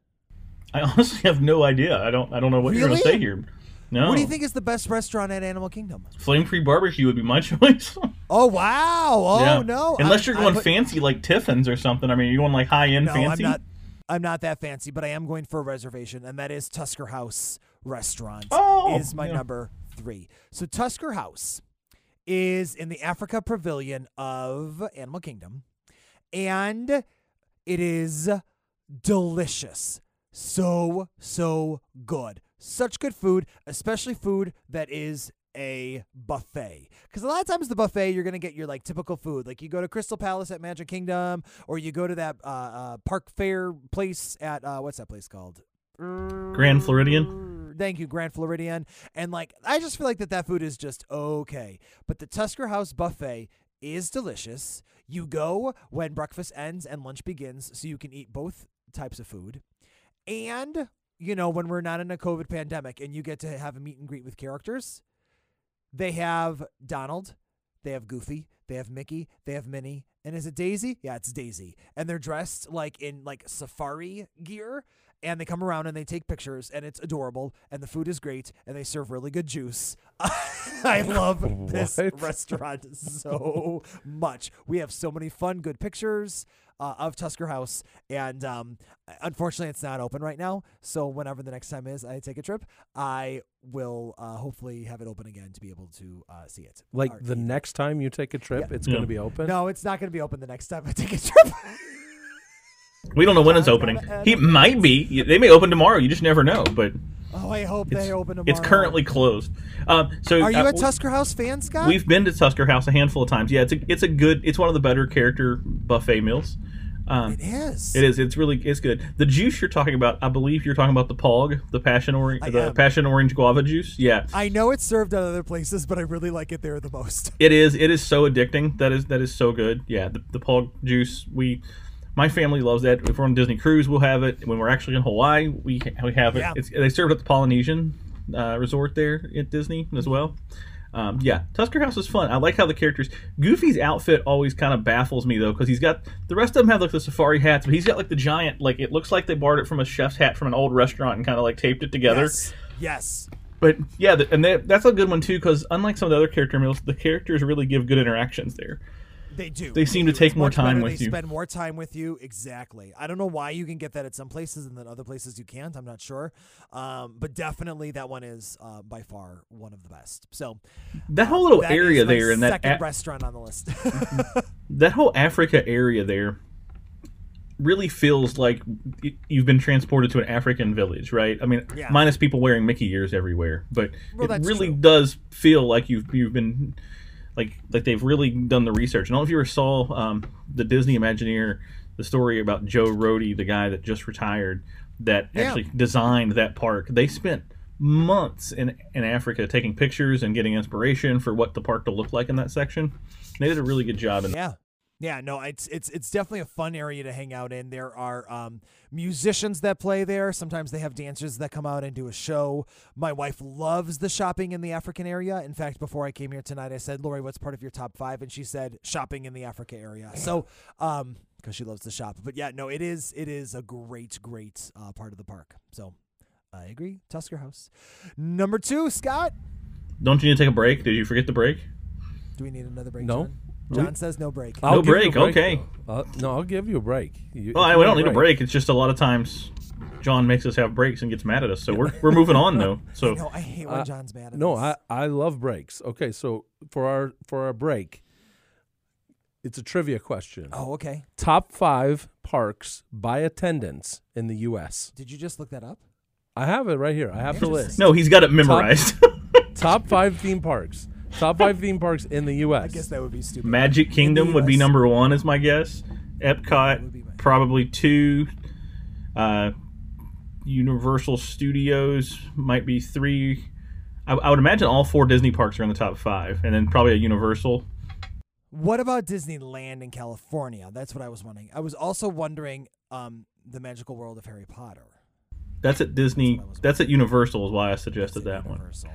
I honestly have no idea. I don't. I don't know what you're gonna say here. No. What do you think is the best restaurant at Animal Kingdom? Flame Tree Barbecue would be my choice. Oh wow! Oh Yeah. no! Unless I- you're going put- fancy like Tiffin's or something. I mean, you're going like high end No, fancy? I'm not. I'm not that fancy, but I am going for a reservation, and that is Tusker House Restaurant. Oh, is my yeah. number three. So Tusker House is in the Africa Pavilion of Animal Kingdom, and it is delicious. So so good. Such good food, especially food that is a buffet. Because a lot of times the buffet, you're gonna get your like typical food. Like you go to Crystal Palace at Magic Kingdom, or you go to that uh, uh, Park Fare place at uh, what's that place called? Grand Floridian. Thank you, Grand Floridian. And like, I just feel like that that food is just okay. But the Tusker House buffet is delicious. You go when breakfast ends and lunch begins, so you can eat both types of food. And you know, when we're not in a COVID pandemic, and you get to have a meet and greet with characters, they have Donald, they have Goofy, they have Mickey, they have Minnie, and is it Daisy? Yeah, it's Daisy. And they're dressed like in like safari gear, and they come around and they take pictures, and it's adorable, and the food is great, and they serve really good juice. I love this restaurant so much. We have so many fun, good pictures. Uh, of Tusker House, and um, unfortunately, it's not open right now. So whenever the next time is I take a trip, I will uh, hopefully have it open again to be able to uh, see it. Like Or the eat next time you take a trip, Yeah. it's Yeah. going to be open. No, it's not going to be open the next time I take a trip. We don't know when it's opening. He might be. They may open tomorrow. You just never know. But oh, I hope they open tomorrow. it's currently closed. Um, so Are you uh, a Tusker House fan, Scott? We've been to Tusker House a handful of times. Yeah, it's a it's a good. It's one of the better character buffet meals. Um, It is. It is. It's really. It's good. The juice you're talking about, I believe you're talking about the Pog, the passion orange, the am. passion orange guava juice. Yeah, I know it's served at other places, but I really like it there the most. it is. It is so addicting. That is. That is so good. Yeah, the, the Pog juice. We, my family loves that. If we're on a Disney cruise, we'll have it. When we're actually in Hawaii, we we have it. Yeah. It's, they serve it at the Polynesian uh, resort there at Disney as well. Um, yeah, Tusker House is fun. I like how the characters. Goofy's outfit always kind of baffles me though, because he's got the rest of them have like the safari hats, but he's got like the giant. Like it looks like they borrowed it from a chef's hat from an old restaurant and kind of like taped it together. Yes. Yes. But yeah, the, and they, that's a good one too, because unlike some of the other character meals, the characters really give good interactions there. They do. They seem to do. take It's more time with they you. spend more time with you. Exactly. I don't know why you can get that at some places and then other places you can't. I'm not sure. Um, but definitely that one is uh, by far one of the best. So That whole little that area there, and that second restaurant on the list. that whole Africa area there really feels like you've been transported to an African village, right? I mean, Yeah. minus people wearing Mickey ears everywhere, but Well, it really true. does feel like you've you've been like like they've really done the research. I don't know if you ever saw um, the Disney Imagineer, the story about Joe Rohde, the guy that just retired, that Yeah. actually designed that park. They spent months in in Africa taking pictures and getting inspiration for what the park to look like in that section. They did a really good job in yeah. Yeah, no, it's it's it's definitely a fun area to hang out in. There are um, musicians that play there. Sometimes they have dancers that come out and do a show. My wife loves the shopping in the African area. In fact, before I came here tonight, I said, "Lori, what's part of your top five? And she said, "Shopping in the Africa area." So, um, because she loves to shop. But yeah, no, it is it is a great great uh, part of the park. So, I agree. Tusker House. Number two, Scott. Don't you need to take a break? Did you forget the break? Do we need another break? No. John, John says no break. I'll No give you a break, okay. though. Uh, no, I'll give you a break. You, Well, I, we don't need a break. It's just a lot of times John makes us have breaks and gets mad at us. So we're, we're moving on though. So no, I hate when Uh, John's mad at us. No, us. I, I love breaks. Okay, so for our for our break, it's a trivia question. Oh, okay. Top five parks by attendance in the U.S. Did you just look that up? I have it right here. I have the list. no, he's got it memorized. Top five theme parks. Top five theme parks in the U.S. I guess that would be stupid. Magic Kingdom would be number one, is my guess. Epcot be my- probably two. Uh, Universal Studios might be three. I, I would imagine all four Disney parks are in the top five, and then probably a Universal. What about Disneyland in California? That's what I was wondering. I was also wondering um, the magical world of Harry Potter. That's at Disney. That's what I was That's at Universal, is why I suggested at that one. Universal.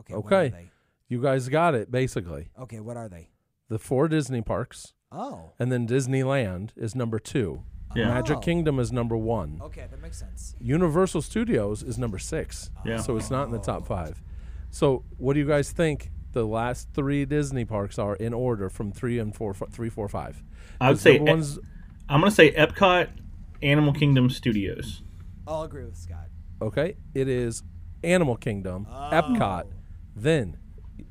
Okay. What Okay. Are they? You guys got it basically. Okay. What are they? The four Disney parks, Oh. and then Disneyland is number two. Yeah. Magic Oh. Kingdom is number one. Okay, that makes sense. Universal Studios is number six. Yeah. So it's not in the top five. So what do you guys think the last three Disney parks are in order from three and four, f- three, four, five? I would 'Cause say number Ep- one's I'm gonna say Epcot, Animal Kingdom Studios. I'll agree with Scott. okay. It is Animal Kingdom, oh. Epcot, then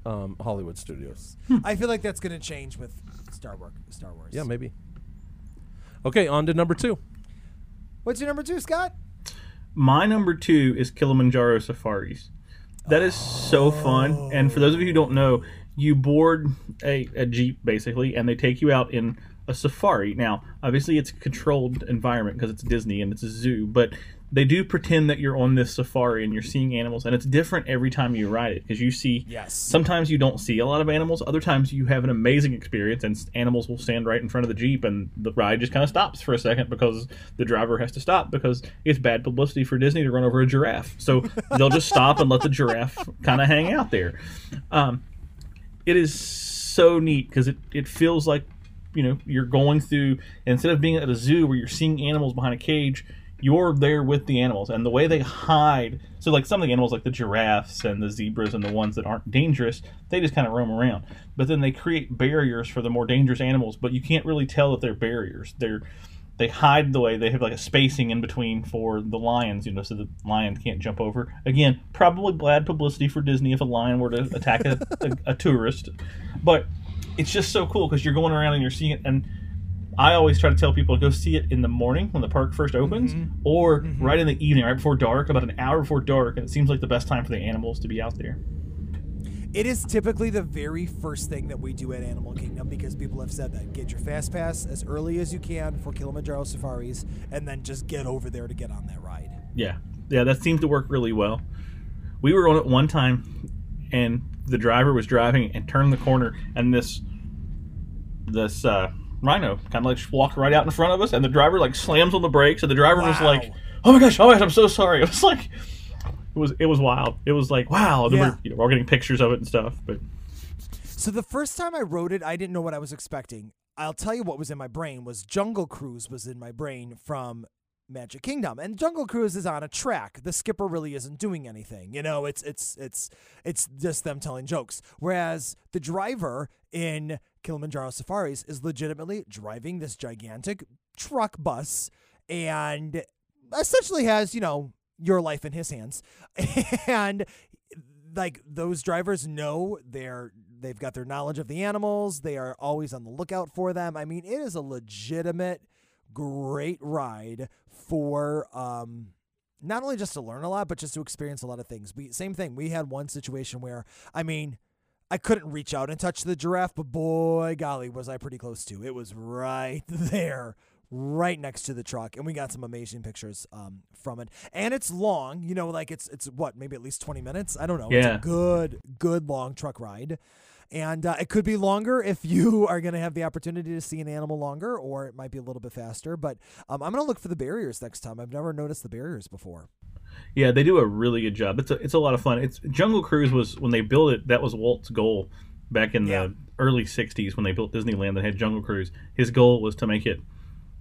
um, Hollywood Studios. I feel like that's going to change with Star Wars. Star Wars. Yeah, maybe. Okay, on to number two. What's your number two, Scott? My number two is Kilimanjaro Safaris. That is so fun. And for those of you who don't know, you board a, a Jeep basically, and they take you out in a safari. Now, obviously, it's a controlled environment because it's Disney and it's a zoo, but they do pretend that you're on this safari and you're seeing animals, and it's different every time you ride it because you see. Yes. Sometimes you don't see a lot of animals. Other times you have an amazing experience, and animals will stand right in front of the jeep, and the ride just kind of stops for a second because the driver has to stop because it's bad publicity for Disney to run over a giraffe. So they'll just stop and let the giraffe kind of hang out there. Um, it is so neat because it, it feels like you know you're going through instead of being at a zoo where you're seeing animals behind a cage you're there with the animals. And the way they hide so like some of the animals like the giraffes and the zebras and the ones that aren't dangerous they just kind of roam around. But then they create barriers for the more dangerous animals but you can't really tell that they're barriers. They're they hide the way they have like a spacing in between for the lions you know so the lion can't jump over. Again probably bad publicity for disney if a lion were to attack a, a, a tourist. But it's just so cool because you're going around and you're seeing it and i always try to tell people to go see it in the morning when the park first opens mm-hmm. or mm-hmm. right in the evening right before dark about an hour before dark and it seems like the best time for the animals to be out there It is typically the very first thing that we do at Animal Kingdom because people have said that. Get your fast pass as early as you can for Kilimanjaro safaris, and then just get over there to get on that ride. Yeah, yeah, that seems to work really well. We were on it one time, and the driver was driving and turned the corner, and this this uh, rhino kind of like walked right out in front of us, and the driver like slams on the brakes, and the driver was like, "Oh my gosh, oh my gosh, I'm so sorry." It was like it was it was wild. It was like wow. Yeah. We're, you know, we're getting pictures of it and stuff, but So the first time I wrote it, I didn't know what I was expecting. I'll tell you what was in my brain was Jungle Cruise was in my brain from Magic Kingdom. And Jungle Cruise is on a track. The skipper really isn't doing anything. You know, it's it's it's it's just them telling jokes. Whereas the driver in Kilimanjaro Safaris is legitimately driving this gigantic truck bus and essentially has, you know, your life in his hands. and like those drivers know they're they've got their knowledge of the animals they are always on the lookout for them i mean it is a legitimate great ride for um not only just to learn a lot but just to experience a lot of things we same thing we had one situation where i mean I couldn't reach out and touch the giraffe, but boy, golly, was I pretty close to. It was right there, right next to the truck, and we got some amazing pictures um, from it. And it's long, you know, like it's it's what maybe at least twenty minutes. I don't know. It's Yeah. a good good long truck ride, And uh, it could be longer if you are going to have the opportunity to see an animal longer, or it might be a little bit faster. But um, I'm going to look for the barriers next time. I've never noticed the barriers before. Yeah, they do a really good job. It's a, it's a lot of fun. It's Jungle Cruise was when they built it. That was Walt's goal back in Yeah. the early '60s when they built Disneyland. that had Jungle Cruise. His goal was to make it,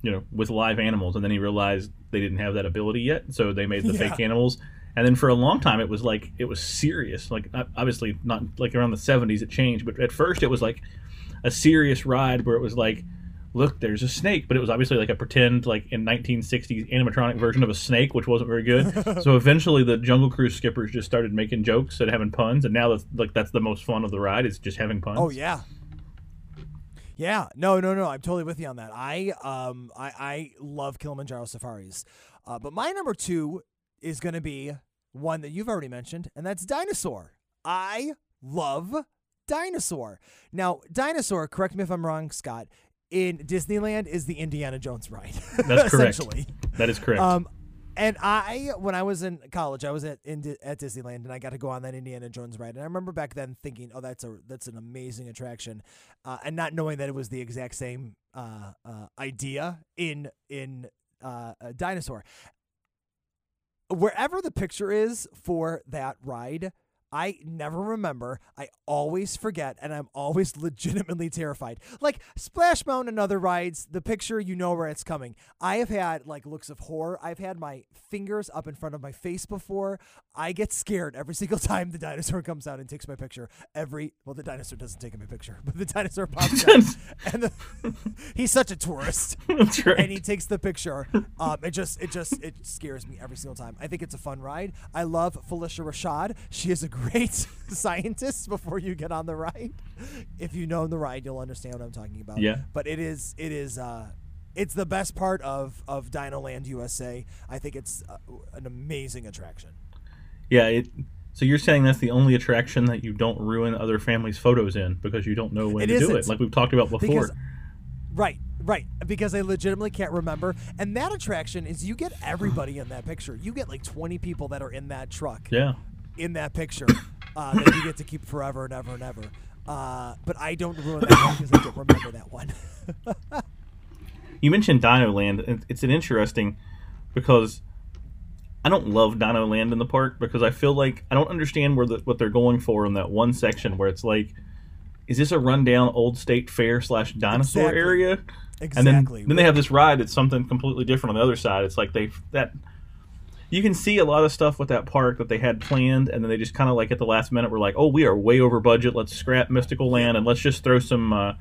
you know, with live animals, and then he realized they didn't have that ability yet, so they made the Yeah. fake animals. And then for a long time, it was like it was serious. Like obviously not like around the '70s it changed, but at first it was like a serious ride where it was like look there's a snake but it was obviously like a pretend like in 1960s animatronic version of a snake which wasn't very good so eventually the jungle cruise skippers just started making jokes and having puns and now that's like that's the most fun of the ride is just having puns Oh yeah. Yeah, no, no, no. I'm totally with you on that. I um I, I love Kilimanjaro safaris, uh, but my number two is going to be one that you've already mentioned, and that's dinosaur. I love dinosaur. Now, dinosaur. Correct me if I'm wrong, Scott. In Disneyland is the Indiana Jones ride. That's correct. that is correct Um, and I, when I was in college, I was at in, at Disneyland, and I got to go on that Indiana Jones ride. And I remember back then thinking, "Oh, that's a that's an amazing attraction," uh, and not knowing that it was the exact same uh, uh, idea in in uh, a dinosaur. Wherever the picture is for that ride, I never remember. I always forget, and I'm always legitimately terrified. Like Splash Mountain and other rides, the picture you know where it's coming. I have had like looks of horror. I've had my fingers up in front of my face before. I get scared every single time the dinosaur comes out and takes my picture. Every well, the dinosaur doesn't take my picture, but the dinosaur pops out, and the, he's such a tourist right and he takes the picture. Um, it just, it just, it scares me every single time. I think it's a fun ride. I love Phylicia Rashad. She is a great scientist. Before you get on the ride, if you know the ride, you'll understand what I'm talking about. Yeah. But it is, it is, uh, it's the best part of of Dino Land USA. I think it's uh, an amazing attraction. Yeah it so you're saying that's the only attraction that you don't ruin other families' photos in because you don't know when It to do it, isn't. like we've talked about before. Because, right, right. Because I legitimately can't remember. And that attraction is you get everybody in that picture. You get like 20 people that are in that truck. yeah, in that picture uh, that you get to keep forever and ever and ever. Uh, but I don't ruin that one because I don't remember that one. you mentioned Dino Land. It's an interesting because I don't love Dino Land in the park because I feel like I don't understand where the, what they're going for in that one section where it's like, is this a rundown old state fair slash dinosaur Exactly. area? exactly. And then, then they have this ride that's something completely different on the other side. It's like they that you can see a lot of stuff with that park that they had planned, and then they just kind of like at the last minute were like, "Oh, we are way over budget. Let's scrap Mystical Land and let's just throw some uh,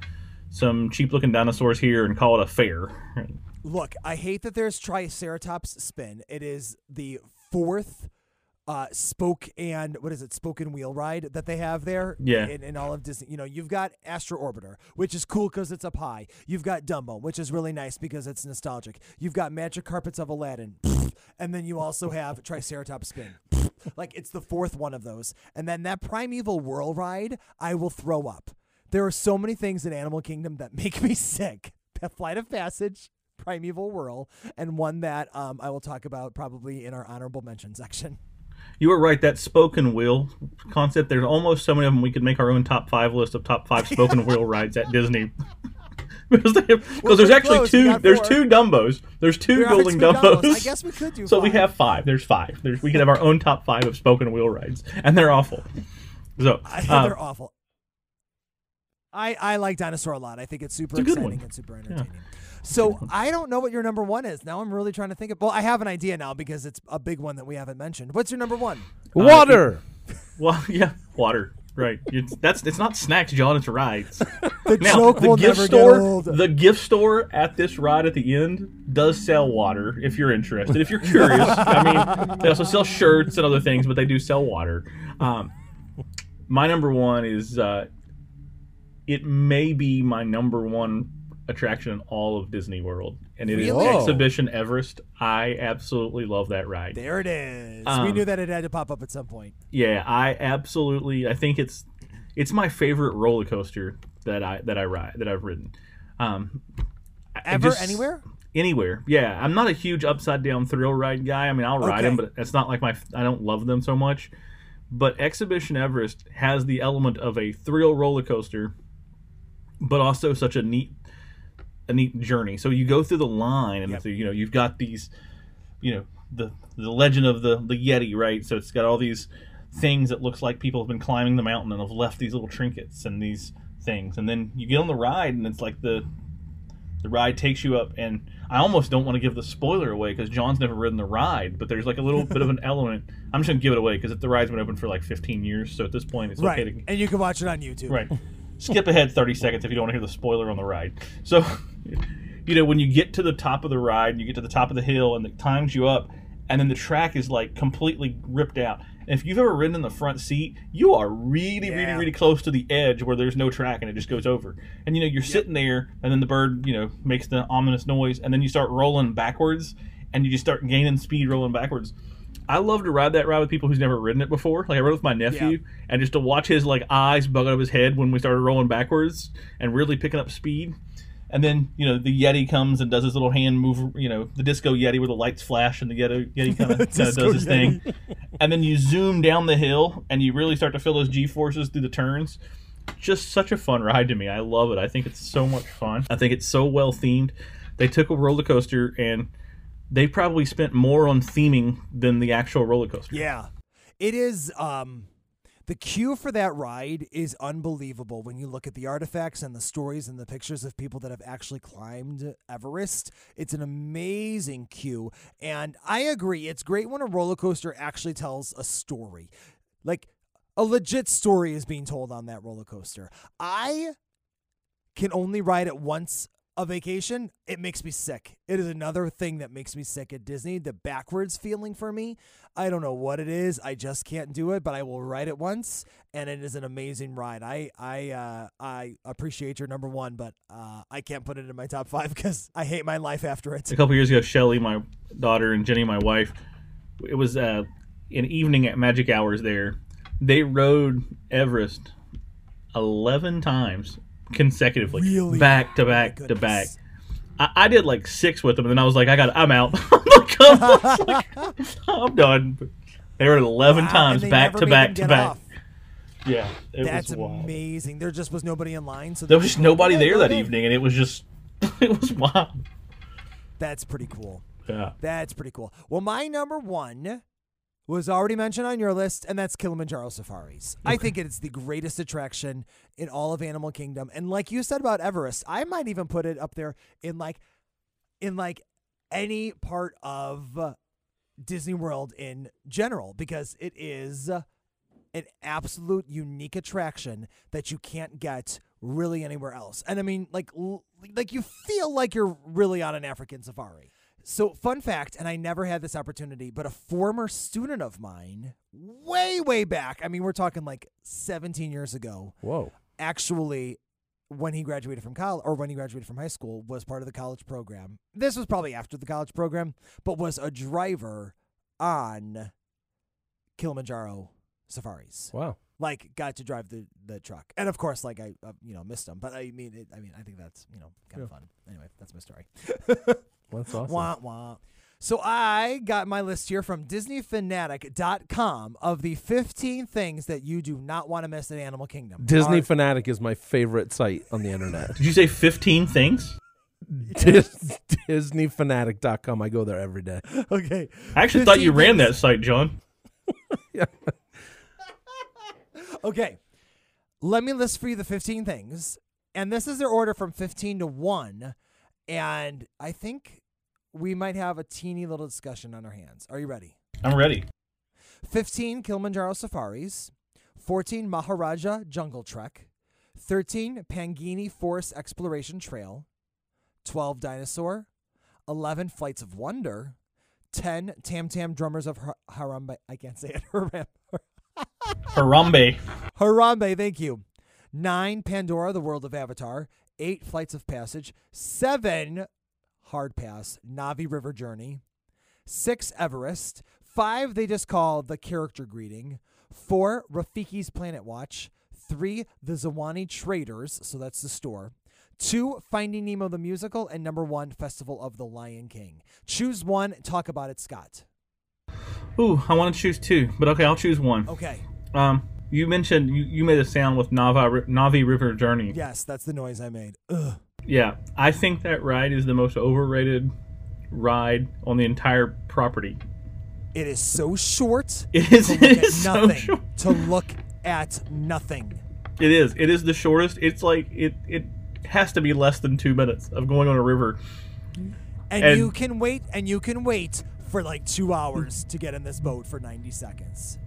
some cheap looking dinosaurs here and call it a fair." Look, I hate that there's Triceratops spin. It is the fourth uh, spoke and what is it, spoken wheel ride that they have there. Yeah. In, in all of Disney, you know, you've got Astro Orbiter, which is cool because it's up high. You've got Dumbo, which is really nice because it's nostalgic. You've got Magic Carpets of Aladdin, and then you also have Triceratops spin. like it's the fourth one of those, and then that Primeval Whirl ride, I will throw up. There are so many things in Animal Kingdom that make me sick. That Flight of Passage, Primeval Whirl, and one that um, I will talk about probably in our honorable mention section. You were right. That spoken wheel concept. There's almost so many of them. We could make our own top five list of top five spoken wheel rides at Disney. because they have, because there's actually close. Two. There's two Dumbos. There's two There building two Dumbos. Dumbos. I guess we could do So we have five. There's five. There's we could have our own top five of spoken wheel rides, and they're awful. So I, uh, they're awful. I I like Dinosaur a lot. I think it's super It's exciting and super entertaining. So I don't know what your number one is. Now I'm really trying to think of. Well, I have an idea now because it's a big one that we haven't mentioned. What's your number one? Water. well, yeah, water. Right. It's, that's it's not snacks, John. It's rides. The Now, joke the will gift never store, get old. the gift store at this ride at the end does sell water. If you're interested, if you're curious, I mean, they also sell shirts and other things, but they do sell water. Um, my number one is uh, it may be my number one attraction in all of Disney World, and it is Really? Expedition Everest. I absolutely love that ride. there it is. we Um, knew that it had to pop up at some point. Yeah, I absolutely. I think it's it's my favorite roller coaster that I that I ride that I've ridden. Um, Ever just- anywhere? Anywhere, yeah. I'm not a huge upside down thrill ride guy. I mean, I'll ride Okay. them, but it's not like my. I don't love them so much. But Expedition Everest has the element of a thrill roller coaster, but also such a neat a neat journey. So you go through the line, and Yep. you know you've got these, you know, the the legend of the the Yeti, right? So it's got all these things that looks like people have been climbing the mountain and have left these little trinkets and these things, and then you get on the ride, and it's like the the ride takes you up, and I almost don't want to give the spoiler away because John's never ridden the ride, but there's like a little bit of an element. I'm just gonna give it away because the ride's been open for like 15 years, so at this point it's Right. okay to And you can watch it on YouTube. Right. Skip ahead 30 seconds if you don't want to hear the spoiler on the ride. So, you know, when you get to the top of the ride, and you get to the top of the hill and it times you up, and then the track is like completely ripped out. And if you've ever ridden in the front seat, you are really, really, Yeah. really close to the edge where there's no track and it just goes over. And, you know, you're sitting there, and then the bird, you know, makes the ominous noise, and then you start rolling backwards, and you just start gaining speed rolling backwards. I love to ride that ride with people who's never ridden it before. Like I rode with my nephew, and just to watch his like eyes bug out of his head when we started rolling backwards and really picking up speed. And then you know the Yeti comes and does his little hand move. You know the disco Yeti where the lights flash and the Yeti, Yeti kind of does his thing. And then you zoom down the hill and you really start to feel those G forces through the turns. Just such a fun ride to me. I love it. I think it's so much fun. I think it's so well themed. They took a roller coaster and they probably spent more on theming than the actual roller coaster. Yeah. It is um the queue for that ride is unbelievable when you look at the artifacts and the stories and the pictures of people that have actually climbed Everest. It's an amazing queue. And I agree, it's great when a roller coaster actually tells a story. Like a legit story is being told on that roller coaster. I can only ride it once a vacation, it makes me sick. It is another thing that makes me sick at Disney, the backwards feeling for me. I don't know what it is. I just can't do it, but I will ride it once and it is an amazing ride. I I uh I appreciate your number 1, but uh I can't put it in my top 5 cuz I hate my life after it. a couple years ago, Shelly, my daughter, and Jenny, my wife, it was uh, an evening at Magic Hours there. They rode Everest 11 times consecutively, Really? back to Oh back to back. I, I did like six with them, and then I was like, I got, I'm out. I'm, like, I'm, done. They were 11 Wow, times, back to back to back. off. Yeah, it That's was wild. amazing. There just was nobody in line, so There was just- nobody there that evening, and it was just, it was wild. That's pretty cool. Yeah. That's pretty cool. Well, my number one was already mentioned on your list, and that's Kilimanjaro Safaris. I think it's the greatest attraction in all of Animal Kingdom. And like you said about Everest, I might even put it up there in like in like any part of uh, Disney World in general because it is uh, an absolute unique attraction that you can't get really anywhere else. And I mean like l- like you feel like you're really on an African safari. So, fun fact, and I never had this opportunity, but a former student of mine, way, way back, I mean, we're talking like 17 years ago, Whoa. actually, when he graduated from college or when he graduated from high school, was part of the college program. This was probably after the college program, but was a driver on Kilimanjaro safaris. Wow. Like, got to drive the, the truck, and of course, like I, uh, you know, missed him. But I mean, it, I mean, I think that's you know kind of Yeah. fun. Anyway, that's my story. That's awesome. Wah, wah. So I got my list here from DisneyFanatic.com of the 15 things that you do not want to miss at Animal Kingdom. Disney Are- Fanatic is my favorite site on the internet. Did you say 15 things? Dis- DisneyFanatic.com. I go there every day. okay. I actually thought you ran that site, John. Okay. Let me list for you the 15 things. And this is their order from 15 to 1. And I think we might have a teeny little discussion on our hands. Are you ready? I'm ready. 15 Kilimanjaro Safaris, 14 Maharaja Jungle Trek, 13 Pangani Forest Exploration Trail, 12 Dinosaur, 11 Flights of Wonder, 10 Tam Tam Drummers of Har- Harambe. I can't say it. Haram- Harambe. Harambe, thank you. 9 Pandora, the World of Avatar, 8 Flights of Passage, 7 Hard Pass, Navi River Journey, 6 Everest, 5 they just call the character greeting, 4 Rafiki's Planet Watch, 3 The Ziwani Traders, so that's the store. Two, Finding Nemo the Musical, and number one, Festival of the Lion King. Choose one, talk about it, Scott. Ooh, I want to choose two, but okay, I'll choose one. Okay. Um, you mentioned you, you made a sound with Nava Navi River Journey. Yes, that's the noise I made. Ugh. Yeah, I think that ride is the most overrated ride on the entire property. It is so short. It is, to it look at is so nothing. short. To look at nothing. It is. It is the shortest. It's like it. It has to be less than two minutes of going on a river. And, And- you can wait and you can wait for like two hours to get in this boat for 90 seconds.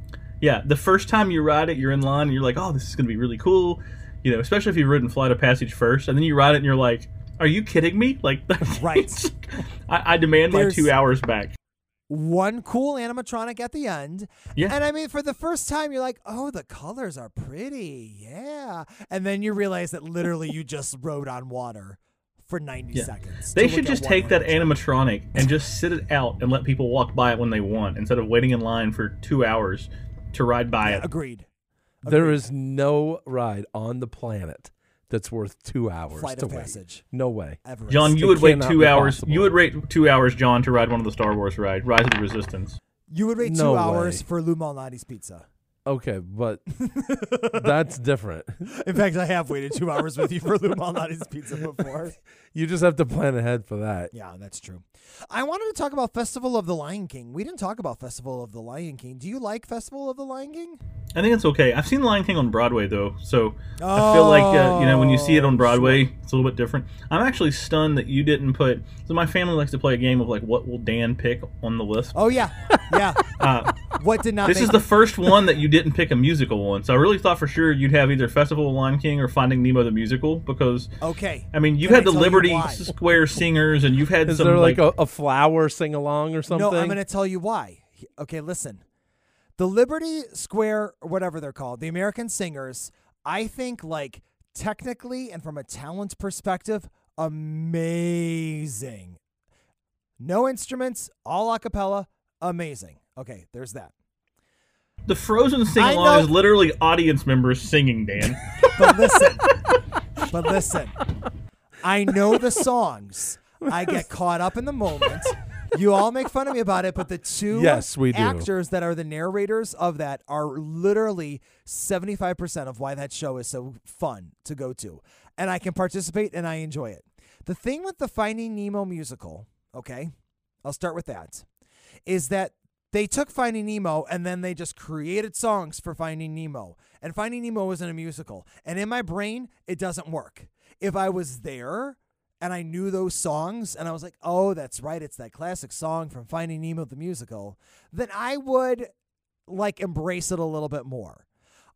Yeah, the first time you ride it, you're in line and you're like, "Oh, this is going to be really cool," you know, especially if you've ridden Flight of Passage first, and then you ride it and you're like, "Are you kidding me?" Like, Right. I, I demand my two hours back. One cool animatronic at the end. Yeah. And I mean, for the first time, you're like, oh, the colors are pretty. Yeah. And then you realize that literally you just rode on water for 90 Yeah. seconds. They should just take that animatronic and just sit it out and let people walk by it when they want, instead of waiting in line for two hours to ride by it. Agreed. There Agreed. is no ride on the planet that's worth two hours Flight to of wait. Passage. No way. Everest. John, you It would wait two hours. possible. You would rate two hours, John, to ride one of the Star Wars ride, Rise of the Resistance. You would wait two No hours for Lou Malnati's pizza. Okay, but that's different. In fact, I have waited two hours with you for Lou Malnati's pizza before. You just have to plan ahead for that. Yeah, that's true. I wanted to talk about Festival of the Lion King. We didn't talk about Festival of the Lion King. Do you like Festival of the Lion King? I think it's okay. I've seen Lion King on Broadway though, so I feel like uh, you know when you see it on Oh, Broadway, it's a little bit different. I'm actually stunned that you didn't put. So my family likes to play a game of like, what will Dan pick on the list? Oh yeah, yeah. Uh, What did not? this make is the first one that you didn't pick a musical one, so I really thought for sure you'd have either Festival of Lion King or Finding Nemo the musical because okay. I mean you've Can had I the tell you Liberty? Square singers and you've had Is some there like, a, a flower sing along or something? No, I'm going to tell you why. Okay, listen. The Liberty Square, or whatever they're called, the American Singers, I think, like, technically and from a talent perspective, amazing. No instruments, all a cappella, amazing. Okay, there's that. the Frozen sing along is literally audience members singing. Dan, But listen, but listen, I know the songs. I get caught up in the moment. You all make fun of me about it, but the two Yes, we do. actors that are the narrators of that are literally 75% of why that show is so fun to go to. And I can participate and I enjoy it. The thing with the Finding Nemo musical, okay, I'll start with that, is that they took Finding Nemo and then they just created songs for Finding Nemo. And Finding Nemo isn't a musical. And in my brain, it doesn't work. If I was there and I knew those songs and I was like, oh, that's right, it's that classic song from Finding Nemo the musical, then I would like embrace it a little bit more.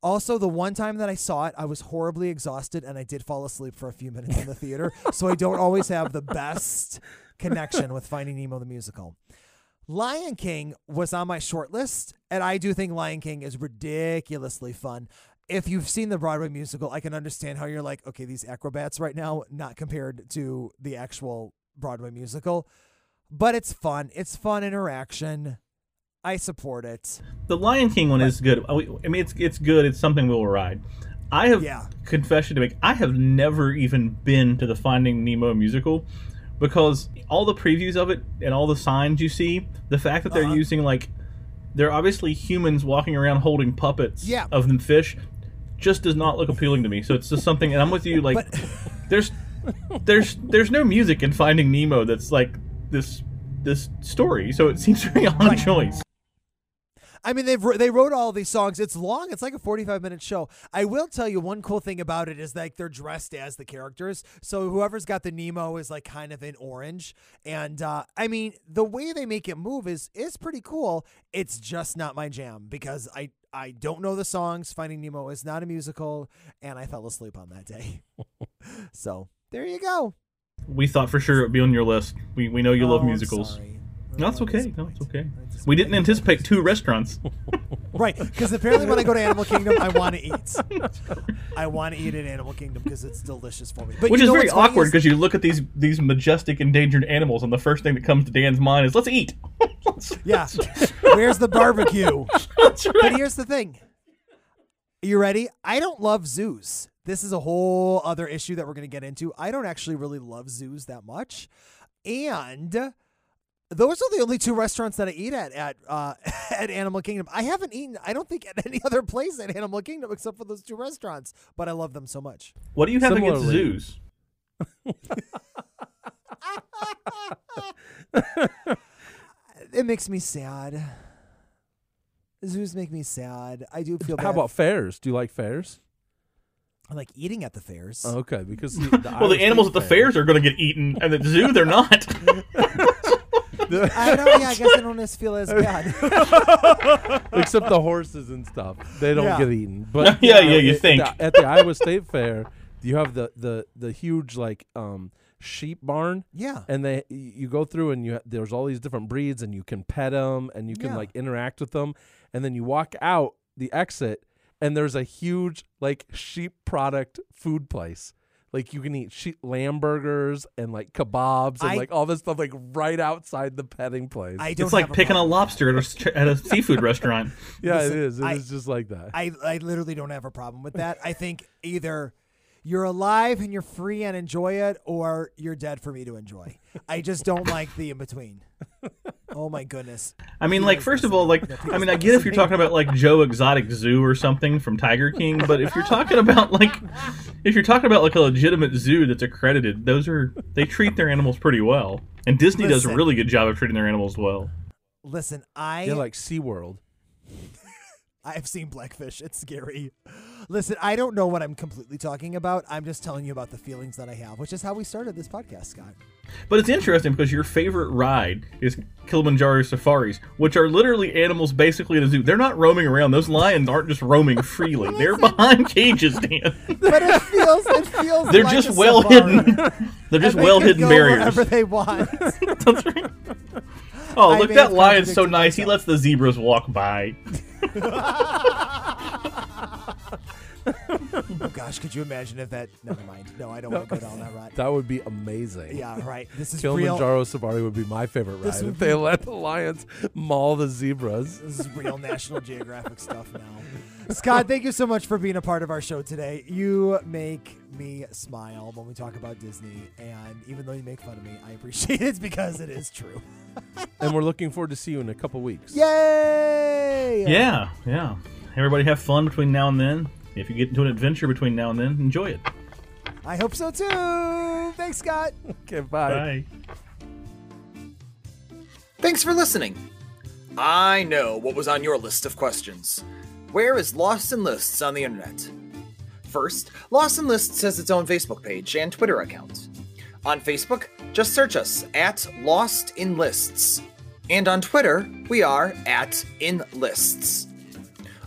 Also, the one time that I saw it, I was horribly exhausted and I did fall asleep for a few minutes in the theater. so I don't always have the best connection with Finding Nemo the musical. Lion King was on my short list, and I do think Lion King is ridiculously fun. If you've seen the Broadway musical, I can understand how you're like, okay, these acrobats right now, not compared to the actual Broadway musical, but it's fun. It's fun interaction. I support it. the Lion King one is good. I mean, it's it's good. It's something we'll ride. I have Yeah. confession to make. I have never even been to the Finding Nemo musical because all the previews of it and all the signs you see, the fact that they're Uh-huh. using like they're obviously humans walking around holding puppets Yeah. of them fish just does not look appealing to me. So it's just something and I'm with you like But- there's there's there's no music in Finding Nemo that's like this this story. So it seems very on choice. I mean, they've they wrote all these songs. It's long. It's like a forty-five minute show. I will tell you one cool thing about it is like they're dressed as the characters. So whoever's got the Nemo is like kind of in orange. And uh, I mean, the way they make it move is is pretty cool. It's just not my jam because I I don't know the songs. Finding Nemo is not a musical, and I fell asleep on that day. so there you go. We thought for sure it would be on your list. We we know you Oh, love I'm musicals. sorry. No, it's okay. No, it's okay. We didn't anticipate two restaurants. Right, because apparently when I go to Animal Kingdom, I want to eat. I want to eat at Animal Kingdom because it's delicious for me. But Which is very what's funny awkward is- because you look at these these majestic endangered animals, and the first thing that comes to Dan's mind is let's eat. yeah, where's the barbecue? That's But here's the thing. You ready? I don't love zoos. This is a whole other issue that we're going to get into. I don't actually really love zoos that much. And Those are the only two restaurants that I eat at at uh, at Animal Kingdom. I haven't eaten, I don't think, at any other place at Animal Kingdom except for those two restaurants. But I love them so much. What do you have against Similarly- zoos? It makes me sad. Zoos make me sad. I do feel bad. How about fairs? Do you like fairs? I like eating at the fairs. Okay, because the, the Well, the animals at the Fair- fairs are going to get eaten, and at the zoo they're not. I don't. Yeah, I guess I don't as feel as bad. except the horses and stuff. They don't Yeah. get eaten. But Yeah, yeah, you at think. the- at the Iowa State Fair, you have the the the huge like um sheep barn. yeah. and they you go through and you there's all these different breeds and you can pet them and you can Yeah. like interact with them and then you walk out the exit and there's a huge like sheep product food place like you can eat sheep lamb burgers and like kebabs and I- like all this stuff like right outside the petting place I don't. it's like have picking a lobster at a, s- at a seafood restaurant. yeah listen, it is It is I- just like that I, I literally don't have a problem with that. I think either you're alive and you're free and enjoy it, or you're dead for me to enjoy. I just don't like the in between. Oh my goodness. I mean, like, first of all, like, I mean, I get if you're talking about like Joe Exotic Zoo or something from Tiger King, but if you're talking about like, if you're talking about like a legitimate zoo that's accredited, those are they treat their animals pretty well, and Disney does a really good job of treating their animals well. Listen, I yeah like SeaWorld I've seen Blackfish. It's scary. Listen, I don't know what I'm completely talking about. I'm just telling you about the feelings that I have, which is how we started this podcast, Scott. But it's interesting because your favorite ride is Kilimanjaro safaris, which are literally animals basically in a zoo. They're not roaming around. Those lions aren't just roaming freely. They're behind cages, Dan. But it feels it feels They're like just a well safari. hidden. They're just they well hidden barriers. Wherever they want. That's right. Oh, I look, that lion's so nice. He lets the zebras walk by. Oh gosh, could you imagine if that? Never mind. No, I don't want to go down that route. that would be amazing Yeah, right. This is real. Kilimanjaro Safari would be my favorite This ride would if they be- let the lions maul the zebras. This is real National Geographic stuff now. Scott, thank you so much for being a part of our show today. You make me smile when we talk about Disney, and even though you make fun of me, I appreciate it because it is true. and we're looking forward to see you in a couple weeks. Yay! Yeah, yeah. Everybody have fun between now and then. If you get into an adventure between now and then, enjoy it. I hope so too. Thanks, Scott. Okay, bye. Bye. Thanks for listening. I know what was on your list of questions. Where is Lost in Lists on the internet? First, Lost in Lists has its own Facebook page and Twitter account. On Facebook, just search us at Lost in Lists. And on Twitter, we are at In Lists.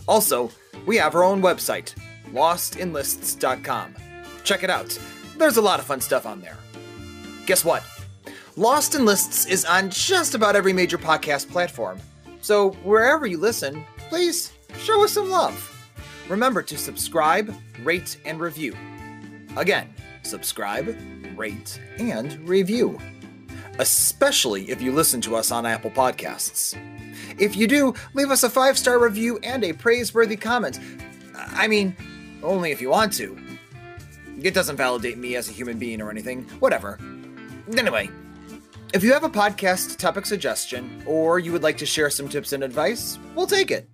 Also, we have our own website, lostinlists.com. Check it out. There's a lot of fun stuff on there. Guess what? Lost in Lists is on just about every major podcast platform. So wherever you listen, please show us some love. Remember to subscribe, rate, and review. Again, subscribe, rate, and review. Especially if you listen to us on Apple Podcasts. If you do, leave us a five star review and a praiseworthy comment. I mean, only if you want to. It doesn't validate me as a human being or anything. Whatever. Anyway, if you have a podcast topic suggestion or you would like to share some tips and advice, we'll take it.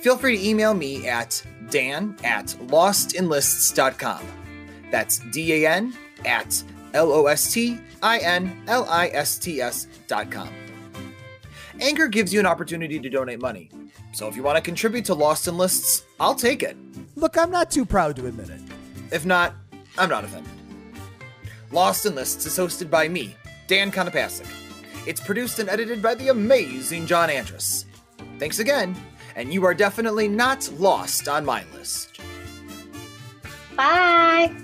Feel free to email me at dan at lostinlists.com. That's D A N at L O S T I N L I S T S dot com. Anchor gives you an opportunity to donate money. So if you want to contribute to Lost in Lists, I'll take it. Look, I'm not too proud to admit it. If not, I'm not offended. Lost in Lists is hosted by me, Dan Konopasek. It's produced and edited by the amazing John Andrus. Thanks again, and you are definitely not lost on my list. Bye.